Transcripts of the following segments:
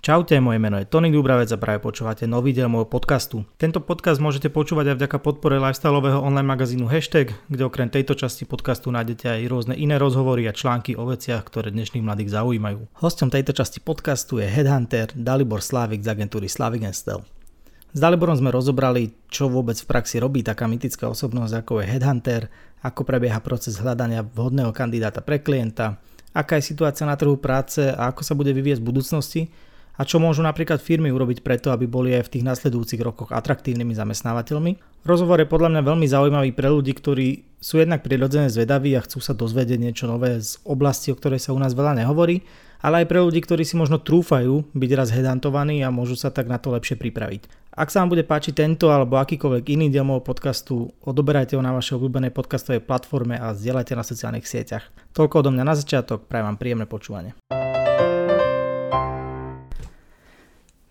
Čaute, moje meno je Tony Dubravec a práve počúvate nový diel môjho podcastu. Tento podcast môžete počúvať aj vďaka podpore lifestyleového online magazínu Hashtag, kde okrem tejto časti podcastu nájdete aj rôzne iné rozhovory a články o veciach, ktoré dnešných mladých zaujímajú. Hostom tejto časti podcastu je headhunter Dalibor Slavik z agentúry Slavik Stel. S Daliborom sme rozobrali, čo vôbec v praxi robí taká mytická osobnosť ako je headhunter, ako prebieha proces hľadania vhodného kandidáta pre klienta, aká je situácia na trhu práce a ako sa bude vyvieť v budúcnosti a čo môžu napríklad firmy urobiť preto, aby boli aj v tých nasledujúcich rokoch atraktívnymi zamestnávateľmi. Rozhovor je podľa mňa veľmi zaujímavý pre ľudí, ktorí sú jednak prirodzene zvedaví a chcú sa dozvedieť niečo nové z oblasti, o ktorej sa u nás veľa nehovorí, ale aj pre ľudí, ktorí si možno trúfajú byť raz hedantovaní a môžu sa tak na to lepšie pripraviť. Ak sa vám bude páčiť tento alebo akýkoľvek iný diel môjho podcastu, odoberajte ho na vašej obľúbenej podcastovej platforme a zdieľajte na sociálnych sieťach. Toľko odo mňa na začiatok, prajem vám príjemné počúvanie.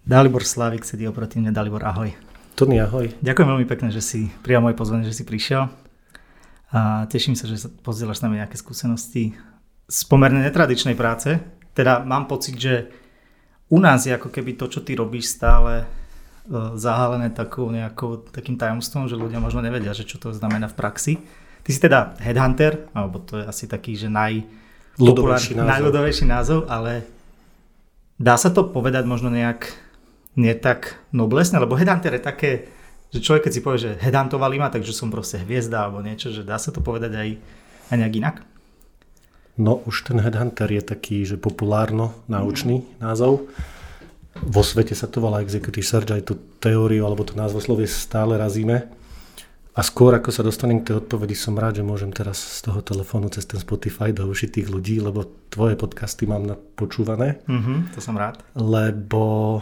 Dalibor Slavik sedí oproti mne. Dalibor, ahoj. Tony, ahoj. Ďakujem veľmi pekne, že si prijal moje pozvanie, že si prišiel. A teším sa, že sa pozdieľaš s nami nejaké skúsenosti z pomerne netradičnej práce. Teda mám pocit, že u nás je ako keby to, čo ty robíš stále e, zahalené takou nejakou, takým tajomstvom, že ľudia možno nevedia, že čo to znamená v praxi. Ty si teda headhunter, alebo to je asi taký, že naj, ľudovejší názov. najľudovejší názov, ale dá sa to povedať možno nejak nie tak noblesné, lebo headhunter je také, že človek keď si povie, že headhuntovali ma, takže som proste hviezda alebo niečo, že dá sa to povedať aj, aj nejak inak? No už ten headhunter je taký, že populárno náučný mm. názov. Vo svete sa to volá executive search, aj tú teóriu alebo to názvoslovie stále razíme. A skôr ako sa dostanem k tej odpovedi, som rád, že môžem teraz z toho telefónu cez ten Spotify do uši tých ľudí, lebo tvoje podcasty mám počúvané. Mm-hmm, to som rád. Lebo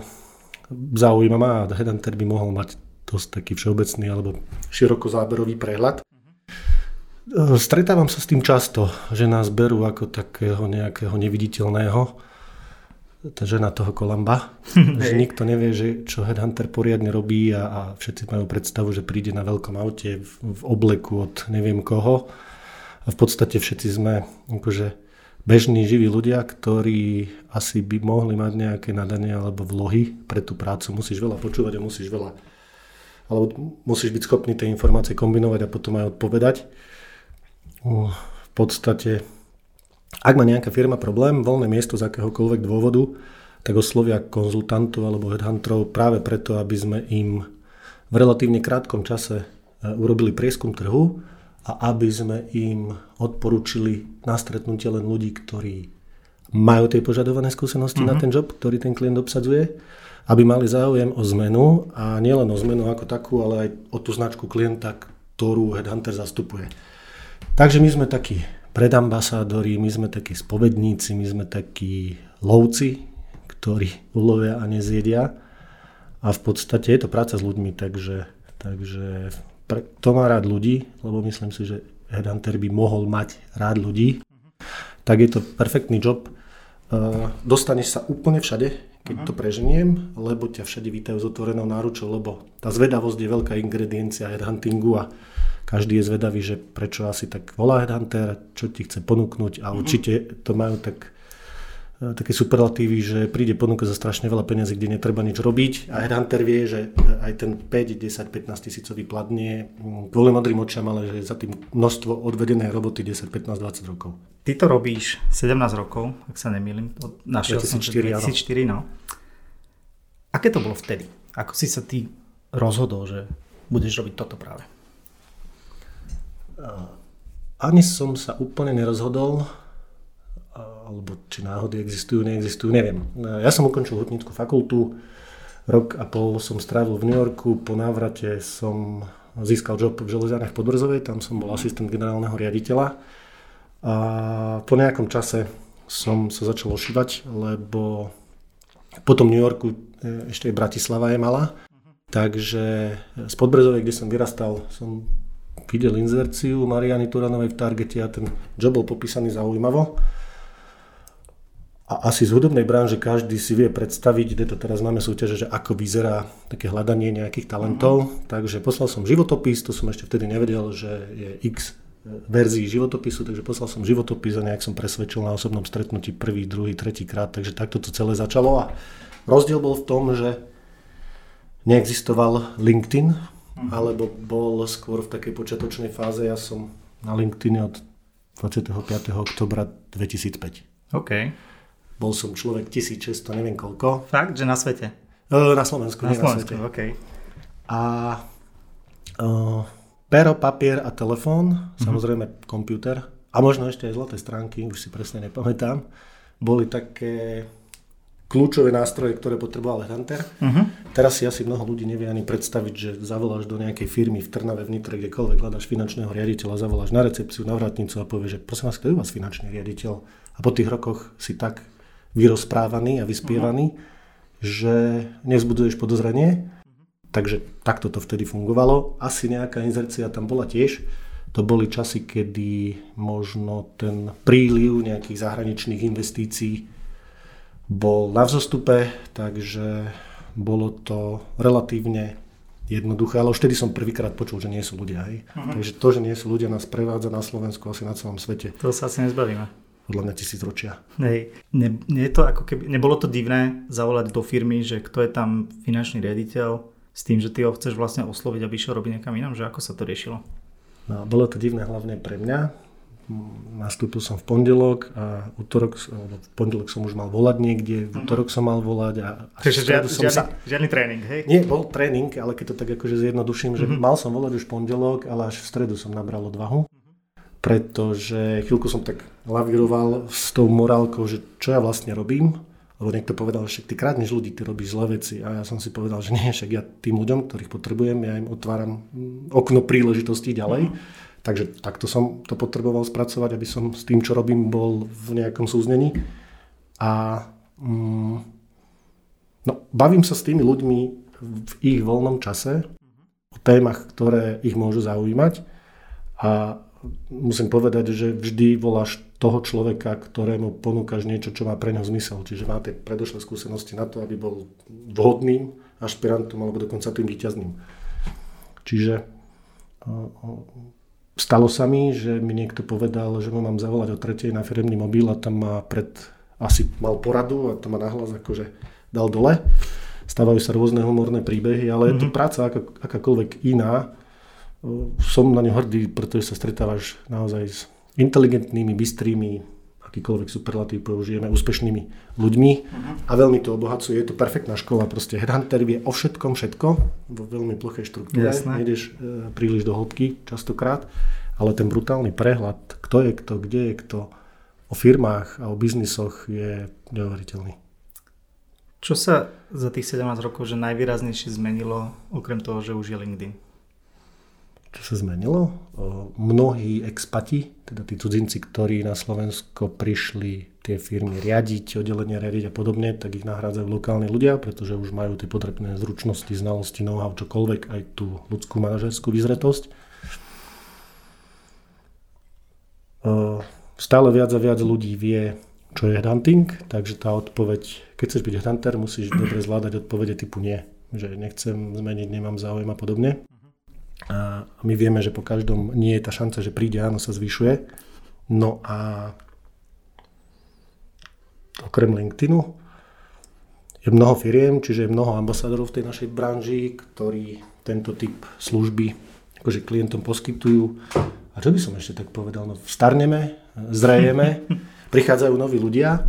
zaujíma ma a Headhunter by mohol mať dosť taký všeobecný alebo širokozáberový prehľad. Mhm. Stretávam sa s tým často, že nás berú ako takého nejakého neviditeľného tá žena toho kolamba, že nikto nevie, že čo Headhunter poriadne robí a, a všetci majú predstavu, že príde na veľkom aute v, v obleku od neviem koho a v podstate všetci sme akože bežní živí ľudia, ktorí asi by mohli mať nejaké nadanie alebo vlohy pre tú prácu. Musíš veľa počúvať a musíš veľa alebo musíš byť schopný tie informácie kombinovať a potom aj odpovedať. V podstate, ak má nejaká firma problém, voľné miesto z akéhokoľvek dôvodu, tak oslovia konzultantov alebo headhunterov práve preto, aby sme im v relatívne krátkom čase e, urobili prieskum trhu a aby sme im odporúčili na stretnutie len ľudí, ktorí majú tie požadované skúsenosti mm-hmm. na mhm. ten job, ktorý ten klient obsadzuje, aby mali záujem o zmenu a nielen o zmenu ako takú, ale aj o tú značku klienta, ktorú Headhunter zastupuje. Takže my sme takí predambasádori, my sme takí spovedníci, my sme takí lovci, ktorí ulovia a nezjedia. A v podstate je to práca s ľuďmi, takže, takže pre, to má rád ľudí, lebo myslím si, že headhunter by mohol mať rád ľudí, tak je to perfektný job. Uh, dostaneš sa úplne všade, keď uh-huh. to preženiem, lebo ťa všade vítajú s otvorenou náručou, lebo tá zvedavosť je veľká ingrediencia headhuntingu a každý je zvedavý, že prečo asi tak volá headhunter, čo ti chce ponúknuť a uh-huh. určite to majú tak také superlatívy, že príde ponuka za strašne veľa peniazy, kde netreba nič robiť a headhunter vie, že aj ten 5, 10, 15 tisícový plat nie mm, kvôli modrým očam, ale že za tým množstvo odvedenej roboty 10, 15, 20 rokov. Ty to robíš 17 rokov, ak sa nemýlim, od našeho 2004, 2004 no. Aké to bolo vtedy? Ako si sa ty rozhodol, že budeš robiť toto práve? Ani som sa úplne nerozhodol alebo či náhody existujú, neexistujú, neviem. Ja som ukončil hutnickú fakultu, rok a pol som strávil v New Yorku, po návrate som získal job v železiarniach Podbrzovej, tam som bol asistent generálneho riaditeľa. A po nejakom čase som sa začal ošívať, lebo potom New Yorku e, ešte aj Bratislava je malá, takže z Podbrzovej, kde som vyrastal, som videl inzerciu Mariany Turanovej v Targete a ten job bol popísaný zaujímavo a asi z hudobnej branže každý si vie predstaviť, kde to teraz máme súťaže, že ako vyzerá také hľadanie nejakých talentov. Mm-hmm. Takže poslal som životopis, to som ešte vtedy nevedel, že je x verzií životopisu, takže poslal som životopis a nejak som presvedčil na osobnom stretnutí prvý, druhý, tretí krát, takže takto to celé začalo a Rozdiel bol v tom, že neexistoval LinkedIn, uh-huh. alebo bol skôr v takej počiatočnej fáze. Ja som na LinkedIn od 25. oktobra 2005. OK. Bol som človek 1600, neviem koľko. Fakt, že na svete? Na Slovensku, na nie Slovensku, na svete. OK. A uh, pero, papier a telefón, uh-huh. samozrejme počítač a možno ešte aj zlaté stránky, už si presne nepamätám, boli také kľúčové nástroje, ktoré potreboval Hunter. Uh-huh. Teraz si asi mnoho ľudí nevie ani predstaviť, že zavoláš do nejakej firmy v Trnave, v Nitre, kdekoľvek hľadaš finančného riaditeľa, zavoláš na recepciu, na vrátnicu a povieš, že prosím vás, kto je vás finančný riaditeľ? A po tých rokoch si tak vyrozprávaný a vyspievaný, uh-huh. že nezbuduješ podozrenie. Uh-huh. Takže takto to vtedy fungovalo. Asi nejaká inzercia tam bola tiež. To boli časy, kedy možno ten príliv nejakých zahraničných investícií bol na vzostupe, takže bolo to relatívne jednoduché, ale už vtedy som prvýkrát počul, že nie sú ľudia. Hej. Uh-huh. Takže to, že nie sú ľudia, nás prevádza na Slovensku asi na celom svete. To sa asi nezbavíme. Podľa mňa tisíc ročia. Hej, ne, je to ako keby, nebolo to divné zavolať do firmy, že kto je tam finančný riaditeľ s tým, že ty ho chceš vlastne osloviť, aby išiel robiť niekam inám, že ako sa to riešilo? No, bolo to divné hlavne pre mňa, nastúpil som v pondelok a útorok, v pondelok som už mal volať niekde, v útorok som mal volať a, Takže žiadny, som žiadny, sa... žiadny tréning, hej? Nie, bol tréning, ale keď to tak akože zjednoduším, že mm-hmm. mal som volať už v pondelok, ale až v stredu som nabral odvahu. Pretože chvíľku som tak lavíroval s tou morálkou, že čo ja vlastne robím, lebo niekto povedal, že ty krádneš ľudí, ty robíš zlé veci a ja som si povedal, že nie, však ja tým ľuďom, ktorých potrebujem, ja im otváram okno príležitostí ďalej. Mm-hmm Takže takto som to potreboval spracovať, aby som s tým, čo robím, bol v nejakom súznení. A mm, no, bavím sa s tými ľuďmi v ich voľnom čase o témach, ktoré ich môžu zaujímať. A musím povedať, že vždy voláš toho človeka, ktorému ponúkaš niečo, čo má pre ňo zmysel. Čiže má tie predošlé skúsenosti na to, aby bol vhodným ašpirantom alebo dokonca tým výťazným. Čiže Stalo sa mi, že mi niekto povedal, že mu mám zavolať o tretej na firemný mobil a tam ma pred, asi mal poradu a to ma nahlas akože dal dole. Stávajú sa rôzne humorné príbehy, ale mm-hmm. je to mhm. práca aká, akákoľvek iná. Som na ňu hrdý, pretože sa stretávaš naozaj s inteligentnými, bystrými, akýkoľvek superlatív použijeme, úspešnými ľuďmi uh-huh. a veľmi to obohacuje. Je to perfektná škola, proste headhunter vie o všetkom všetko, vo veľmi plochej štruktúre, Jasné. nejdeš e, príliš do hĺbky častokrát, ale ten brutálny prehľad, kto je kto, kde je kto, o firmách a o biznisoch je neuveriteľný. Čo sa za tých 17 rokov že najvýraznejšie zmenilo, okrem toho, že už je LinkedIn? Čo sa zmenilo. Mnohí expati, teda tí cudzinci, ktorí na Slovensko prišli tie firmy riadiť, oddelenie riadiť a podobne, tak ich nahrádzajú lokálni ľudia, pretože už majú tie potrebné zručnosti, znalosti, know-how, čokoľvek, aj tú ľudskú manažerskú vyzretosť. Stále viac a viac ľudí vie, čo je hunting, takže tá odpoveď, keď chceš byť hunter, musíš dobre zvládať odpovede typu nie, že nechcem zmeniť, nemám záujem a podobne. A my vieme, že po každom nie je tá šanca, že príde, áno, sa zvyšuje. No a okrem LinkedInu je mnoho firiem, čiže je mnoho ambasádorov v tej našej branži, ktorí tento typ služby akože klientom poskytujú. A čo by som ešte tak povedal? No, starneme, zrejeme, prichádzajú noví ľudia,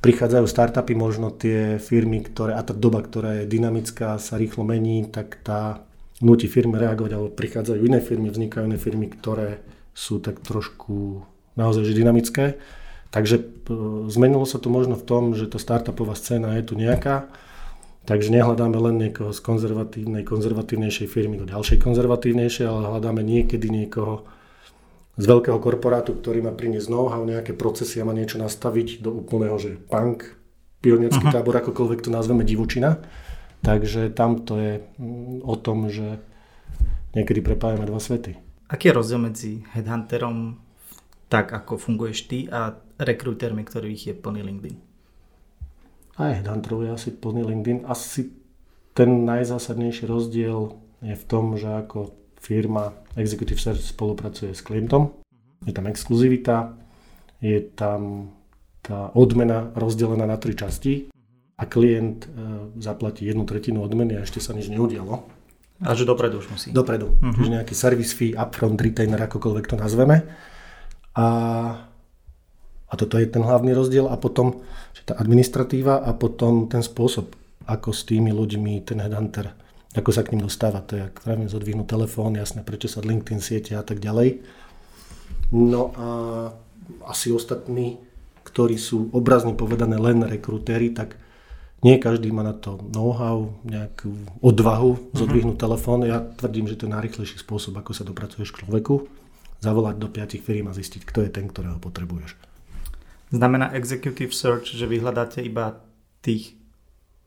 prichádzajú startupy, možno tie firmy, ktoré, a tá doba, ktorá je dynamická, sa rýchlo mení, tak tá nutí firmy reagovať, alebo prichádzajú iné firmy, vznikajú iné firmy, ktoré sú tak trošku naozaj že dynamické. Takže e, zmenilo sa to možno v tom, že tá startupová scéna je tu nejaká, takže nehľadáme len niekoho z konzervatívnej, konzervatívnejšej firmy do ďalšej konzervatívnejšej, ale hľadáme niekedy niekoho z veľkého korporátu, ktorý má priniesť know-how, nejaké procesy a má niečo nastaviť do úplného, že punk, pionierský uh-huh. tábor, akokoľvek to nazveme divočina. Takže tam to je mm, o tom, že niekedy prepájame dva svety. Aký je rozdiel medzi headhunterom, tak ako funguješ ty, a rekrútermi, ktorých je plný LinkedIn? Aj headhunterov je asi plný LinkedIn. Asi ten najzásadnejší rozdiel je v tom, že ako firma Executive Search spolupracuje s klientom. Je tam exkluzivita, je tam tá odmena rozdelená na tri časti a klient zaplatí jednu tretinu odmeny a ešte sa nič neudialo. A že dopredu už musí. Dopredu. Uh-huh. Čiže nejaký service fee, upfront, retainer, akokoľvek to nazveme. A, a toto je ten hlavný rozdiel. A potom že tá administratíva a potom ten spôsob, ako s tými ľuďmi ten headhunter, ako sa k ním dostáva. To je, ak pravím, zodvihnú telefón, jasné, prečo sa LinkedIn siete a tak ďalej. No a asi ostatní, ktorí sú obrazne povedané len rekrutéri, tak nie každý má na to know-how, nejakú odvahu mhm. zodvihnúť mm-hmm. telefón. Ja tvrdím, že to je najrychlejší spôsob, ako sa dopracuješ k človeku. Zavolať do piatich firm a zistiť, kto je ten, ktorého potrebuješ. Znamená executive search, že vyhľadáte iba tých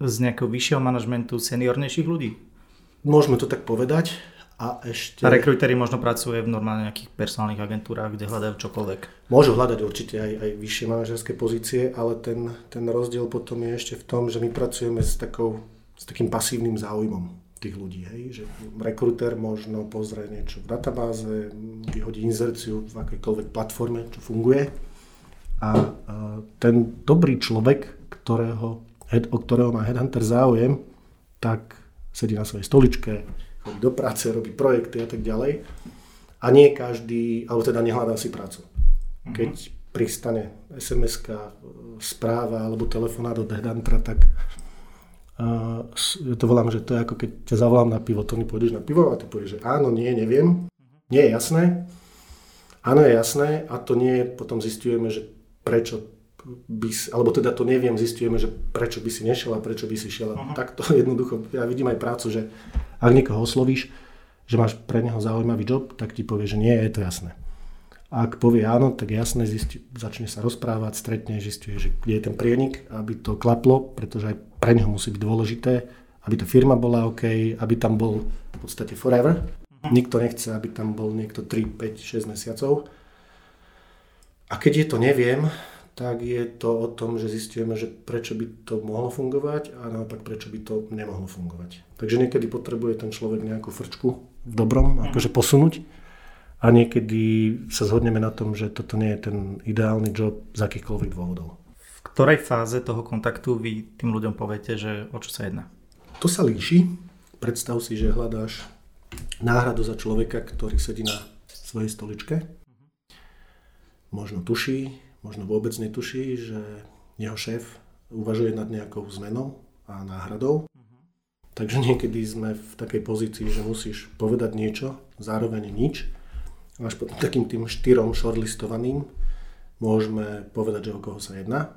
z nejakého vyššieho manažmentu seniornejších ľudí? Môžeme to tak povedať. A ešte... A rekrutery možno pracuje v normálne nejakých personálnych agentúrach, kde hľadajú čokoľvek. Môžu hľadať určite aj, aj vyššie manažerské pozície, ale ten, ten rozdiel potom je ešte v tom, že my pracujeme s, takou, s takým pasívnym záujmom tých ľudí. Hej? Že rekruter možno pozrie niečo v databáze, vyhodí inzerciu v akejkoľvek platforme, čo funguje. A, a ten dobrý človek, ktorého, o ktorého má headhunter záujem, tak sedí na svojej stoličke, chodí do práce, robí projekty a tak ďalej. A nie každý, alebo teda nehľadá si prácu. Mhm. Keď mm-hmm. pristane sms správa alebo telefonát od Hedantra, tak uh, to volám, že to je ako keď ťa zavolám na pivo, to mi pôjdeš na pivo a ty povieš, že áno, nie, neviem, nie je jasné. Áno, je jasné a to nie potom zistujeme, že prečo by si, alebo teda to neviem, zistujeme, že prečo by si nešiel a prečo by si šiel. Uh-huh. Takto jednoducho, ja vidím aj prácu, že ak niekoho oslovíš, že máš pre neho zaujímavý job, tak ti povie, že nie, je to jasné. A ak povie áno, tak jasné, zistí, začne sa rozprávať, stretne, zistuje, že kde je ten prienik, aby to klaplo, pretože aj pre neho musí byť dôležité, aby tá firma bola OK, aby tam bol v podstate forever. Uh-huh. Nikto nechce, aby tam bol niekto 3, 5, 6 mesiacov. A keď je to neviem, tak je to o tom, že zistíme, že prečo by to mohlo fungovať a naopak prečo by to nemohlo fungovať. Takže niekedy potrebuje ten človek nejakú frčku v dobrom, akože posunúť a niekedy sa zhodneme na tom, že toto nie je ten ideálny job z akýchkoľvek dôvodov. V ktorej fáze toho kontaktu vy tým ľuďom poviete, že o čo sa jedná? To sa líši. Predstav si, že hľadáš náhradu za človeka, ktorý sedí na svojej stoličke. Mhm. Možno tuší, možno vôbec netuší, že jeho šéf uvažuje nad nejakou zmenou a náhradou. Uh-huh. Takže niekedy sme v takej pozícii, že musíš povedať niečo, zároveň nič. Až potom takým tým štyrom shortlistovaným môžeme povedať, že o koho sa jedná.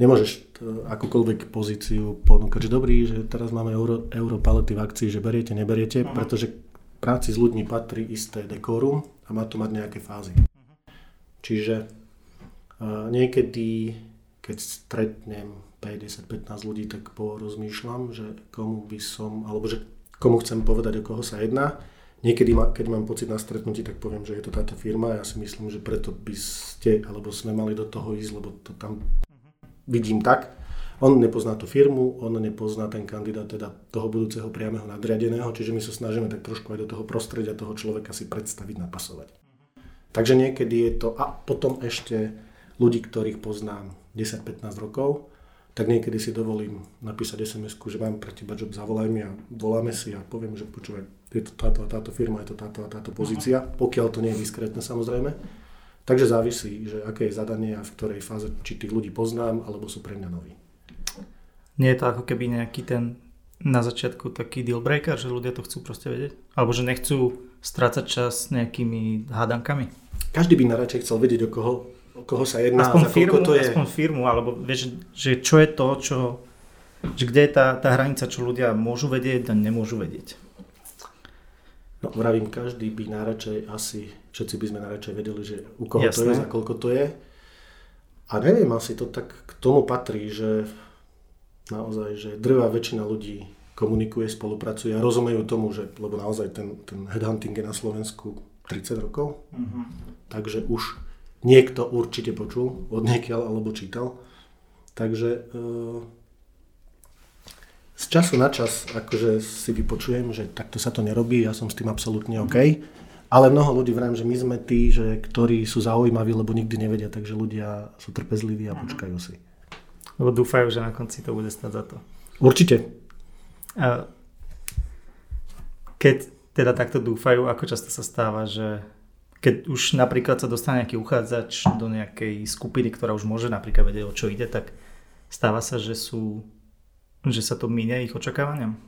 Nemôžeš akúkoľvek pozíciu ponúkať, že dobrý, že teraz máme euro, europalety v akcii, že beriete, neberiete, uh-huh. pretože práci s ľuďmi patrí isté dekorum a má to mať nejaké fázy. Uh-huh. Čiže niekedy, keď stretnem 5, 10, 15 ľudí, tak porozmýšľam, že komu by som, alebo že komu chcem povedať, o koho sa jedná. Niekedy, keď mám pocit na stretnutí, tak poviem, že je to táto firma. Ja si myslím, že preto by ste, alebo sme mali do toho ísť, lebo to tam vidím tak. On nepozná tú firmu, on nepozná ten kandidát teda toho budúceho priameho nadriadeného, čiže my sa snažíme tak trošku aj do toho prostredia toho človeka si predstaviť, napasovať. Takže niekedy je to, a potom ešte ľudí, ktorých poznám 10-15 rokov, tak niekedy si dovolím napísať sms že mám pre teba job, zavolaj mi a voláme si a poviem, že počúvaj, je to táto a táto firma, je to táto a táto pozícia, pokiaľ to nie je diskrétne samozrejme. Takže závisí, že aké je zadanie a v ktorej fáze, či tých ľudí poznám, alebo sú pre mňa noví. Nie je to ako keby nejaký ten na začiatku taký deal breaker, že ľudia to chcú proste vedieť? Alebo že nechcú strácať čas nejakými hádankami? Každý by najradšej chcel vedieť, o koho o koho sa jedná, aspoň za firmu, to je. Aspoň firmu, alebo vieš, že čo je to, čo, že kde je tá, tá hranica, čo ľudia môžu vedieť a nemôžu vedieť. No vravím, každý by najradšej asi, všetci by sme najradšej vedeli, že u koho Jasné. to je, za koľko to je. A neviem, asi to tak k tomu patrí, že naozaj, že drvá väčšina ľudí komunikuje, spolupracuje a rozumejú tomu, že, lebo naozaj ten, ten headhunting je na Slovensku 30 rokov, mm-hmm. takže už niekto určite počul od niekiaľ alebo čítal. Takže e, z času na čas akože si vypočujem, že takto sa to nerobí, ja som s tým absolútne OK. Ale mnoho ľudí vrám, že my sme tí, že, ktorí sú zaujímaví, lebo nikdy nevedia, takže ľudia sú trpezliví a počkajú si. Lebo dúfajú, že na konci to bude stať za to. Určite. Keď teda takto dúfajú, ako často sa stáva, že keď už napríklad sa dostane nejaký uchádzač do nejakej skupiny, ktorá už môže napríklad vedieť, o čo ide, tak stáva sa, že sú že sa to míňa ich očakávaniam?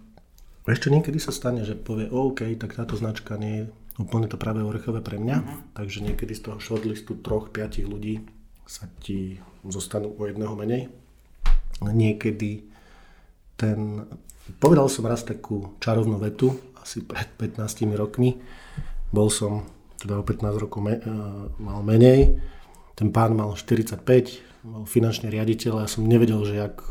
Ešte niekedy sa stane, že povie, OK, tak táto značka nie je úplne to práve orechové pre mňa, uh-huh. takže niekedy z toho shortlistu troch, piatich ľudí sa ti zostanú o jedného menej. Niekedy ten... Povedal som raz takú čarovnú vetu, asi pred 15 rokmi. Bol som teda o 15 rokov me, uh, mal menej. Ten pán mal 45, mal finančný riaditeľ a ja som nevedel, že jak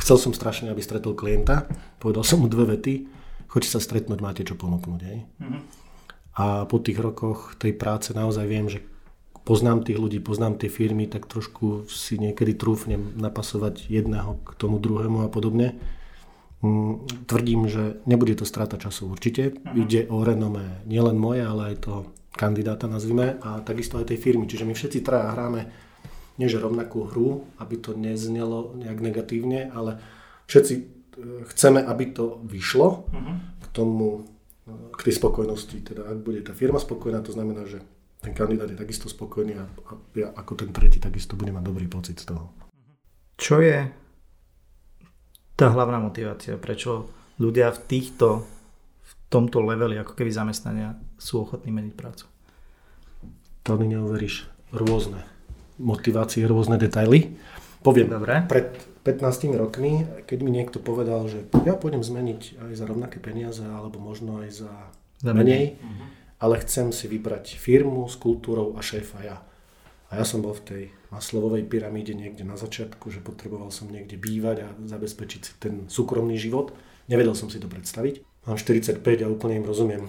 chcel som strašne, aby stretol klienta. Povedal som mu dve vety. Choďte sa stretnúť, máte čo ponúknuť. Hej? Mm-hmm. A po tých rokoch tej práce naozaj viem, že poznám tých ľudí, poznám tie firmy, tak trošku si niekedy trúfnem napasovať jedného k tomu druhému a podobne. Mm, tvrdím, že nebude to strata času určite. Uh-huh. Ide o renomé nielen moje, ale aj toho kandidáta nazvime a takisto aj tej firmy. Čiže my všetci traja hráme nie že rovnakú hru, aby to neznelo nejak negatívne, ale všetci e, chceme, aby to vyšlo uh-huh. k tomu, e, k tej spokojnosti. Teda ak bude tá firma spokojná, to znamená, že ten kandidát je takisto spokojný a, a ja ako ten tretí takisto budem mať dobrý pocit z toho. Čo je tá hlavná motivácia, prečo ľudia v týchto, tomto leveli ako keby zamestnania sú ochotní meniť prácu? To mi neuveríš. Rôzne motivácie, rôzne detaily. Poviem, Dobre. pred 15 rokmi, keď mi niekto povedal, že ja pôjdem zmeniť aj za rovnaké peniaze, alebo možno aj za, za menej, uh-huh. ale chcem si vybrať firmu s kultúrou a šéfa ja. A ja som bol v tej maslovovej pyramíde niekde na začiatku, že potreboval som niekde bývať a zabezpečiť si ten súkromný život. Nevedel som si to predstaviť. Mám 45 a úplne im rozumiem.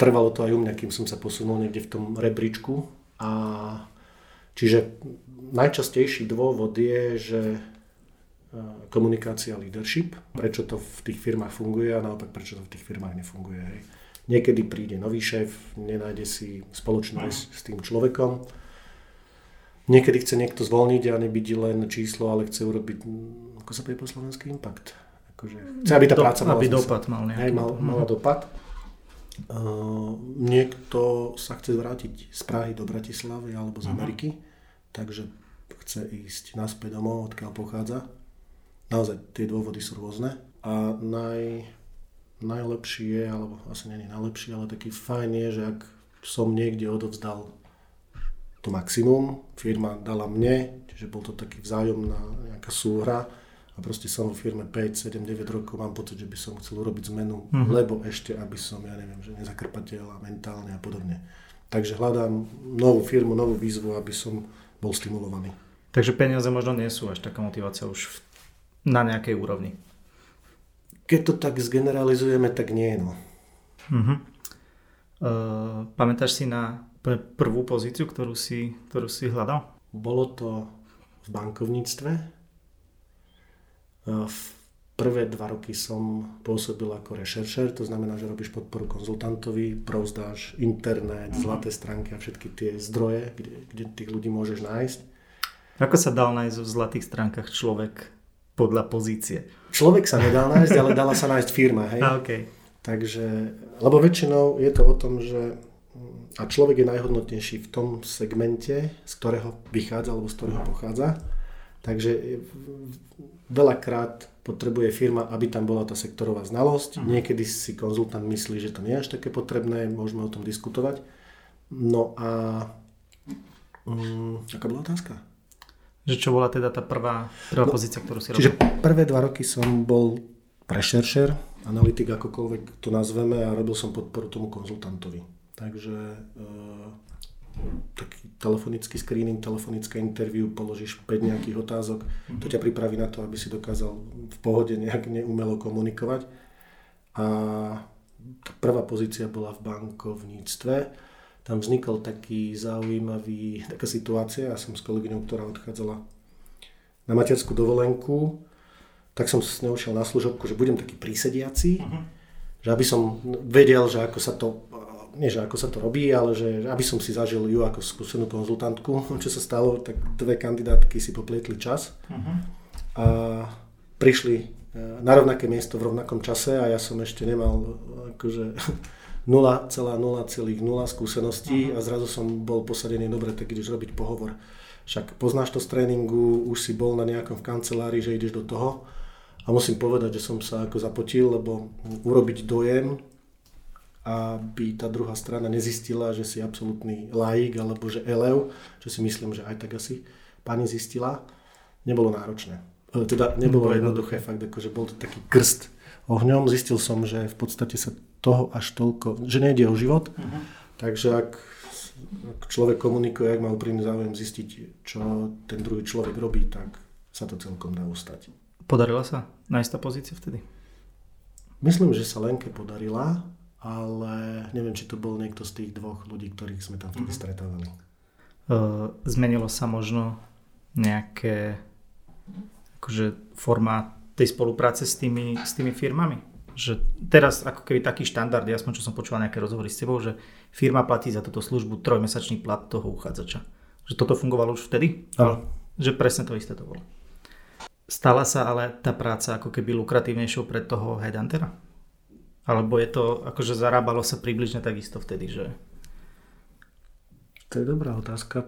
Trvalo to aj u mňa, kým som sa posunul niekde v tom rebríčku a Čiže najčastejší dôvod je, že e, komunikácia leadership, prečo to v tých firmách funguje a naopak prečo to v tých firmách nefunguje. Hej. Niekedy príde nový šéf, nenájde si spoločnosť s tým človekom. Niekedy chce niekto zvolniť a nebyť len číslo, ale chce urobiť, ako sa povie po slovensky, impact. Akože, chce, aby tá práca mala aby dopad mal nejaký. Hej, mal, mala dopad. Uh, niekto sa chce vrátiť z Prahy do Bratislavy alebo z mhm. Ameriky, uh-huh. takže chce ísť naspäť domov, odkiaľ pochádza. Naozaj tie dôvody sú rôzne. A naj, najlepší je, alebo asi nie je najlepší, ale taký fajn je, že ak som niekde odovzdal to maximum, firma dala mne, čiže bol to taký vzájomná nejaká súhra, a proste som vo firme 5, 7, 9 rokov, mám pocit, že by som chcel urobiť zmenu, mm-hmm. lebo ešte, aby som, ja neviem, že nezakrpateľ a mentálne a podobne. Takže hľadám novú firmu, novú výzvu, aby som bol stimulovaný. Takže peniaze možno nie sú až taká motivácia už v, na nejakej úrovni. Keď to tak zgeneralizujeme, tak nie, no. Uh-huh. Uh, pamätáš si na prvú pozíciu, ktorú si, ktorú si hľadal? Bolo to v bankovníctve v prvé dva roky som pôsobil ako rešeršer, to znamená, že robíš podporu konzultantovi, provzdáš internet, mm-hmm. zlaté stránky a všetky tie zdroje, kde, kde tých ľudí môžeš nájsť. Ako sa dal nájsť v zlatých stránkach človek podľa pozície? Človek sa nedal nájsť, ale dala sa nájsť firma, hej? A, okay. Takže, lebo väčšinou je to o tom, že a človek je najhodnotnejší v tom segmente, z ktorého vychádza alebo z ktorého pochádza. Takže veľakrát potrebuje firma, aby tam bola tá sektorová znalosť. Uh-huh. Niekedy si konzultant myslí, že to nie je až také potrebné, môžeme o tom diskutovať. No a um, aká bola otázka? Že čo bola teda tá prvá, prvá no, pozícia, ktorú si robil? Čiže prvé dva roky som bol prešeršer, analytik akokoľvek to nazveme a robil som podporu tomu konzultantovi. Takže uh, taký telefonický screening, telefonické interview, položíš 5 nejakých otázok, to ťa pripraví na to, aby si dokázal v pohode nejak neumelo komunikovať. A tá prvá pozícia bola v bankovníctve. Tam vznikol taký zaujímavý, taká situácia, ja som s kolegyňou, ktorá odchádzala na materskú dovolenku, tak som s ňou šiel na služobku, že budem taký prísediaci, mm-hmm. že aby som vedel, že ako sa to nie že ako sa to robí, ale že aby som si zažil ju ako skúsenú konzultantku, čo sa stalo, tak dve kandidátky si poplietli čas uh-huh. a prišli e, na rovnaké miesto v rovnakom čase a ja som ešte nemal akože 0,0,0 skúseností uh-huh. a zrazu som bol posadený, dobre, tak ideš robiť pohovor. Však poznáš to z tréningu, už si bol na nejakom v kancelárii, že ideš do toho a musím povedať, že som sa ako zapotil, lebo urobiť dojem, aby tá druhá strana nezistila, že si absolútny laik alebo že elev, čo si myslím, že aj tak asi pani zistila, nebolo náročné. E, teda nebolo jednoduché, fakt akože bol to taký krst ohňom. Zistil som, že v podstate sa toho až toľko, že nejde o život, uh-huh. takže ak, ak človek komunikuje, ak má úprimný záujem zistiť, čo ten druhý človek robí, tak sa to celkom dá ustať. Podarila sa nájsť tá pozícia vtedy? Myslím, že sa Lenke podarila, ale neviem, či to bol niekto z tých dvoch ľudí, ktorých sme tam vtedy mm-hmm. stretávali. Uh, zmenilo sa možno nejaké akože forma tej spolupráce s tými, s tými firmami? Že teraz ako keby taký štandard, ja čo som počúval nejaké rozhovory s tebou, že firma platí za túto službu trojmesačný plat toho uchádzača. Že toto fungovalo už vtedy? Áno. Že presne to isté to bolo. Stala sa ale tá práca ako keby lukratívnejšou pre toho headhuntera? Alebo je to, akože zarábalo sa približne takisto vtedy, že... To je dobrá otázka.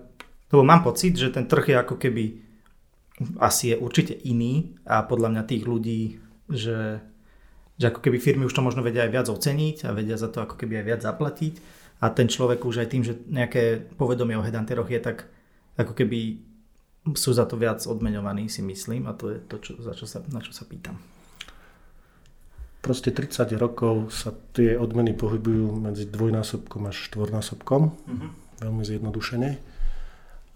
Lebo mám pocit, že ten trh je ako keby asi je určite iný a podľa mňa tých ľudí, že, že ako keby firmy už to možno vedia aj viac oceniť a vedia za to ako keby aj viac zaplatiť a ten človek už aj tým, že nejaké povedomie o headhunteroch je tak ako keby sú za to viac odmeňovaní, si myslím, a to je to, čo, za čo sa, na čo sa pýtam. Proste 30 rokov sa tie odmeny pohybujú medzi dvojnásobkom až štvornásobkom, uh-huh. veľmi zjednodušene.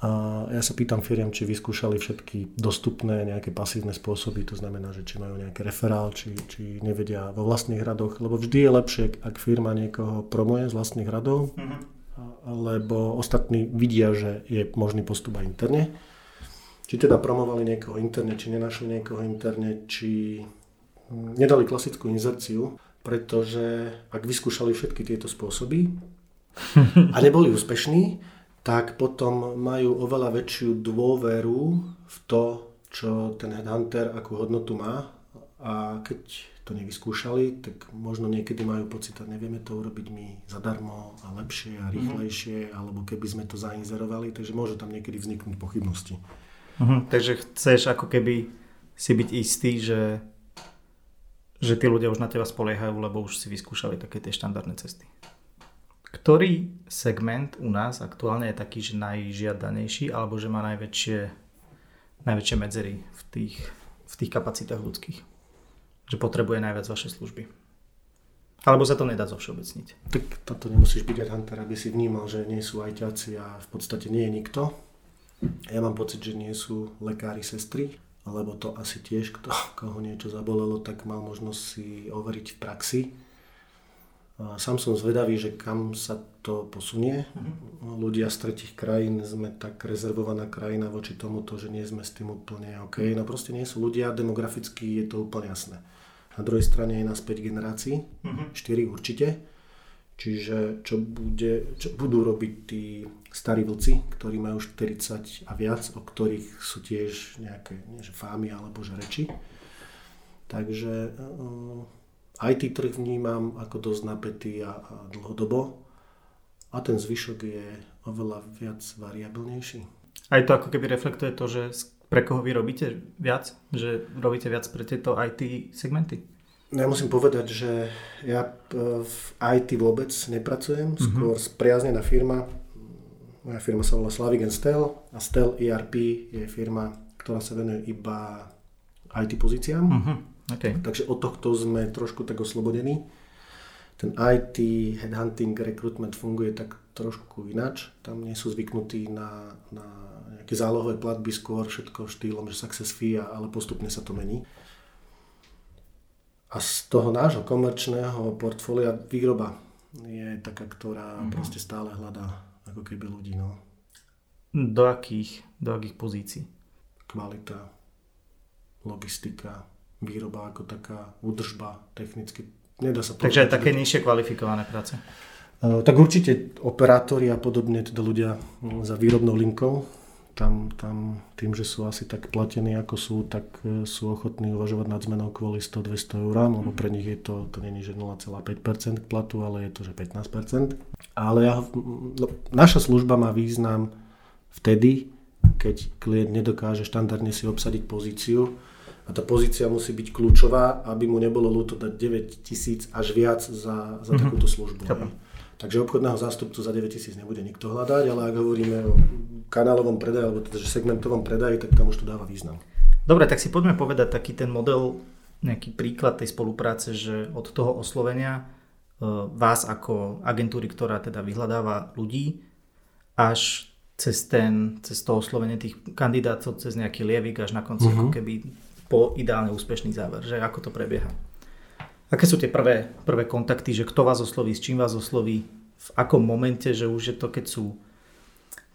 A ja sa pýtam firiem, či vyskúšali všetky dostupné nejaké pasívne spôsoby, to znamená, že či majú nejaký referál, či, či nevedia vo vlastných radoch, lebo vždy je lepšie, ak firma niekoho promuje z vlastných radov, uh-huh. lebo ostatní vidia, že je možný postup aj interne či teda promovali niekoho interne, či nenašli niekoho interne, či nedali klasickú inzerciu, pretože ak vyskúšali všetky tieto spôsoby a neboli úspešní, tak potom majú oveľa väčšiu dôveru v to, čo ten headhunter, akú hodnotu má a keď to nevyskúšali, tak možno niekedy majú pocit, že nevieme to urobiť my zadarmo a lepšie a mhm. rýchlejšie, mm-hmm. alebo keby sme to zainzerovali, takže môžu tam niekedy vzniknúť pochybnosti. Uh-huh. Takže chceš ako keby si byť istý, že, že tí ľudia už na teba spoliehajú, lebo už si vyskúšali také tie štandardné cesty. Ktorý segment u nás aktuálne je taký, že najžiadanejší, alebo že má najväčšie, najväčšie medzery v tých, v tých kapacitách ľudských? Že potrebuje najviac vaše služby? Alebo sa to nedá zovšeobecniť? Tak toto nemusíš byť hunter, aby si vnímal, že nie sú ajťaci a v podstate nie je nikto ja mám pocit, že nie sú lekári, sestry, lebo to asi tiež, kto, koho niečo zabolelo, tak mal možnosť si overiť v praxi. Sám som zvedavý, že kam sa to posunie. Mm-hmm. Ľudia z tretich krajín sme tak rezervovaná krajina voči tomuto, že nie sme s tým úplne OK. No proste nie sú ľudia, demograficky je to úplne jasné. Na druhej strane je nás 5 generácií, mm-hmm. 4 určite. Čiže čo, bude, čo budú robiť tí starí vlci, ktorí majú 40 a viac, o ktorých sú tiež nejaké nie, že fámy alebo že reči. Takže aj tý trh vnímam ako dosť napätý a, a dlhodobo a ten zvyšok je oveľa viac variabilnejší. Aj to ako keby reflektuje to, že pre koho vy robíte viac? Že robíte viac pre tieto IT segmenty? Ja musím povedať, že ja e, v IT vôbec nepracujem, mm-hmm. skôr spriaznená firma. Moja firma sa volá Slavik Stel a Stel ERP je firma, ktorá sa venuje iba IT pozíciám. Mm-hmm. Okay. Takže od tohto sme trošku tak oslobodení. Ten IT, headhunting, recruitment funguje tak trošku inač. Tam nie sú zvyknutí na, na nejaké zálohové platby, skôr všetko štýlom, že success fee, ale postupne sa to mení. A z toho nášho komerčného portfólia výroba je taká, ktorá mm-hmm. proste stále hľadá ako keby ľudí. No. Do akých, do akých pozícií? Kvalita, logistika, výroba ako taká, údržba technicky. Nedá sa Takže aj také nižšie kvalifikované práce? Tak určite operátori a podobne, teda ľudia za výrobnou linkou, tam, tam tým, že sú asi tak platení ako sú, tak e, sú ochotní uvažovať nad zmenou kvôli 100-200 eurám, lebo pre nich je to, to není že 0,5% k platu, ale je to že 15%. Ale ja, no, naša služba má význam vtedy, keď klient nedokáže štandardne si obsadiť pozíciu a tá pozícia musí byť kľúčová, aby mu nebolo ľúto dať 9 tisíc až viac za, za mm-hmm. takúto službu. Takže obchodného zástupcu za 9 tisíc nebude nikto hľadať, ale ak hovoríme o kanálovom predaji, alebo teda segmentovom predaji, tak tam už to dáva význam. Dobre, tak si poďme povedať taký ten model, nejaký príklad tej spolupráce, že od toho oslovenia e, vás ako agentúry, ktorá teda vyhľadáva ľudí, až cez, ten, cez to oslovenie tých kandidátov, cez nejaký lievik až na konci uh-huh. ako keby po ideálne úspešný záver, že ako to prebieha. Aké sú tie prvé, prvé kontakty, že kto vás osloví, s čím vás osloví, v akom momente, že už je to, keď sú,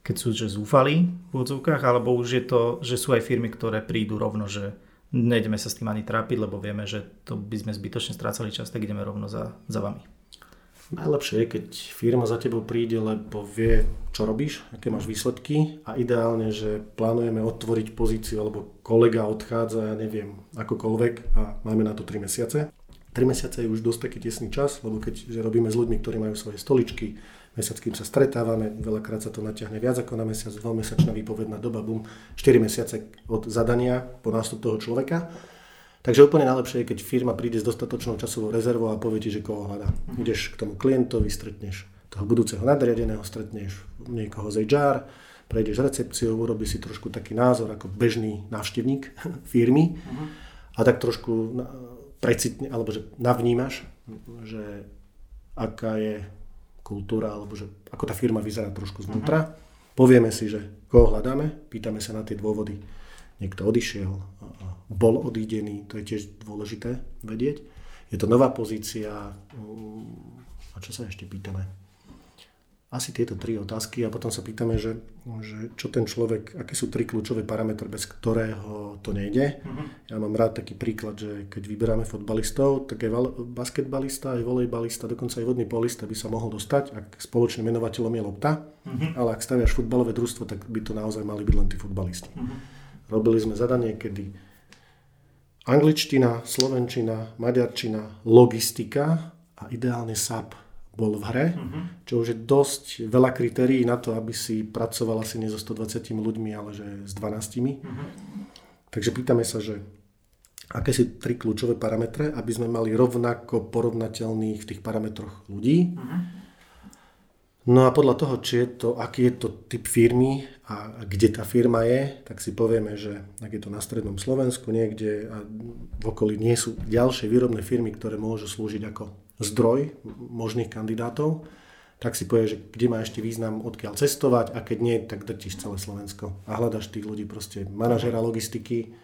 keď sú že zúfali v odzvukách, alebo už je to, že sú aj firmy, ktoré prídu rovno, že nejdeme sa s tým ani trápiť, lebo vieme, že to by sme zbytočne strácali čas, tak ideme rovno za, za vami. Najlepšie je, keď firma za tebou príde, lebo vie, čo robíš, aké máš výsledky a ideálne, že plánujeme otvoriť pozíciu, alebo kolega odchádza, ja neviem, akokoľvek a máme na to 3 mesiace 3 mesiace je už dosť taký tesný čas, lebo keď robíme s ľuďmi, ktorí majú svoje stoličky, mesiac, kým sa stretávame, veľakrát sa to natiahne viac ako na mesiac, dvojmesačná výpovedná doba, bum, 4 mesiace od zadania po nástup toho človeka. Takže úplne najlepšie je, keď firma príde s dostatočnou časovou rezervou a povie ti, že koho hľadá. Ideš k tomu klientovi, stretneš toho budúceho nadriadeného, stretneš niekoho z HR, prejdeš recepciou, urobí si trošku taký názor ako bežný návštevník firmy uh-huh. a tak trošku precitne, alebo že navnímaš, že aká je kultúra, alebo že ako tá firma vyzerá trošku zvnútra. Uh-huh. Povieme si, že koho hľadáme, pýtame sa na tie dôvody. Niekto odišiel, bol odídený, to je tiež dôležité vedieť. Je to nová pozícia. A čo sa ešte pýtame? Asi tieto tri otázky a potom sa pýtame, že, že čo ten človek, aké sú tri kľúčové parametre, bez ktorého to nejde. Uh-huh. Ja mám rád taký príklad, že keď vyberáme fotbalistov, tak aj basketbalista, aj volejbalista, dokonca aj vodný polista by sa mohol dostať, ak spoločným menovateľom je lopta, uh-huh. ale ak staviaš futbalové družstvo, tak by to naozaj mali byť len tí futbalisti. Uh-huh. Robili sme zadanie, kedy angličtina, slovenčina, maďarčina, logistika a ideálne SAP bol v hre, uh-huh. čo už je dosť veľa kritérií na to, aby si pracoval asi nie so 120 ľuďmi, ale že s 12. Uh-huh. Mhm. Takže pýtame sa, že aké sú tri kľúčové parametre, aby sme mali rovnako porovnateľných v tých parametroch ľudí. Uh-huh. No a podľa toho, či je to, aký je to typ firmy a kde tá firma je, tak si povieme, že ak je to na strednom Slovensku niekde a v okolí nie sú ďalšie výrobné firmy, ktoré môžu slúžiť ako zdroj možných kandidátov, tak si povie, že kde má ešte význam, odkiaľ cestovať a keď nie, tak drtíš celé Slovensko a hľadaš tých ľudí, proste manažera logistiky,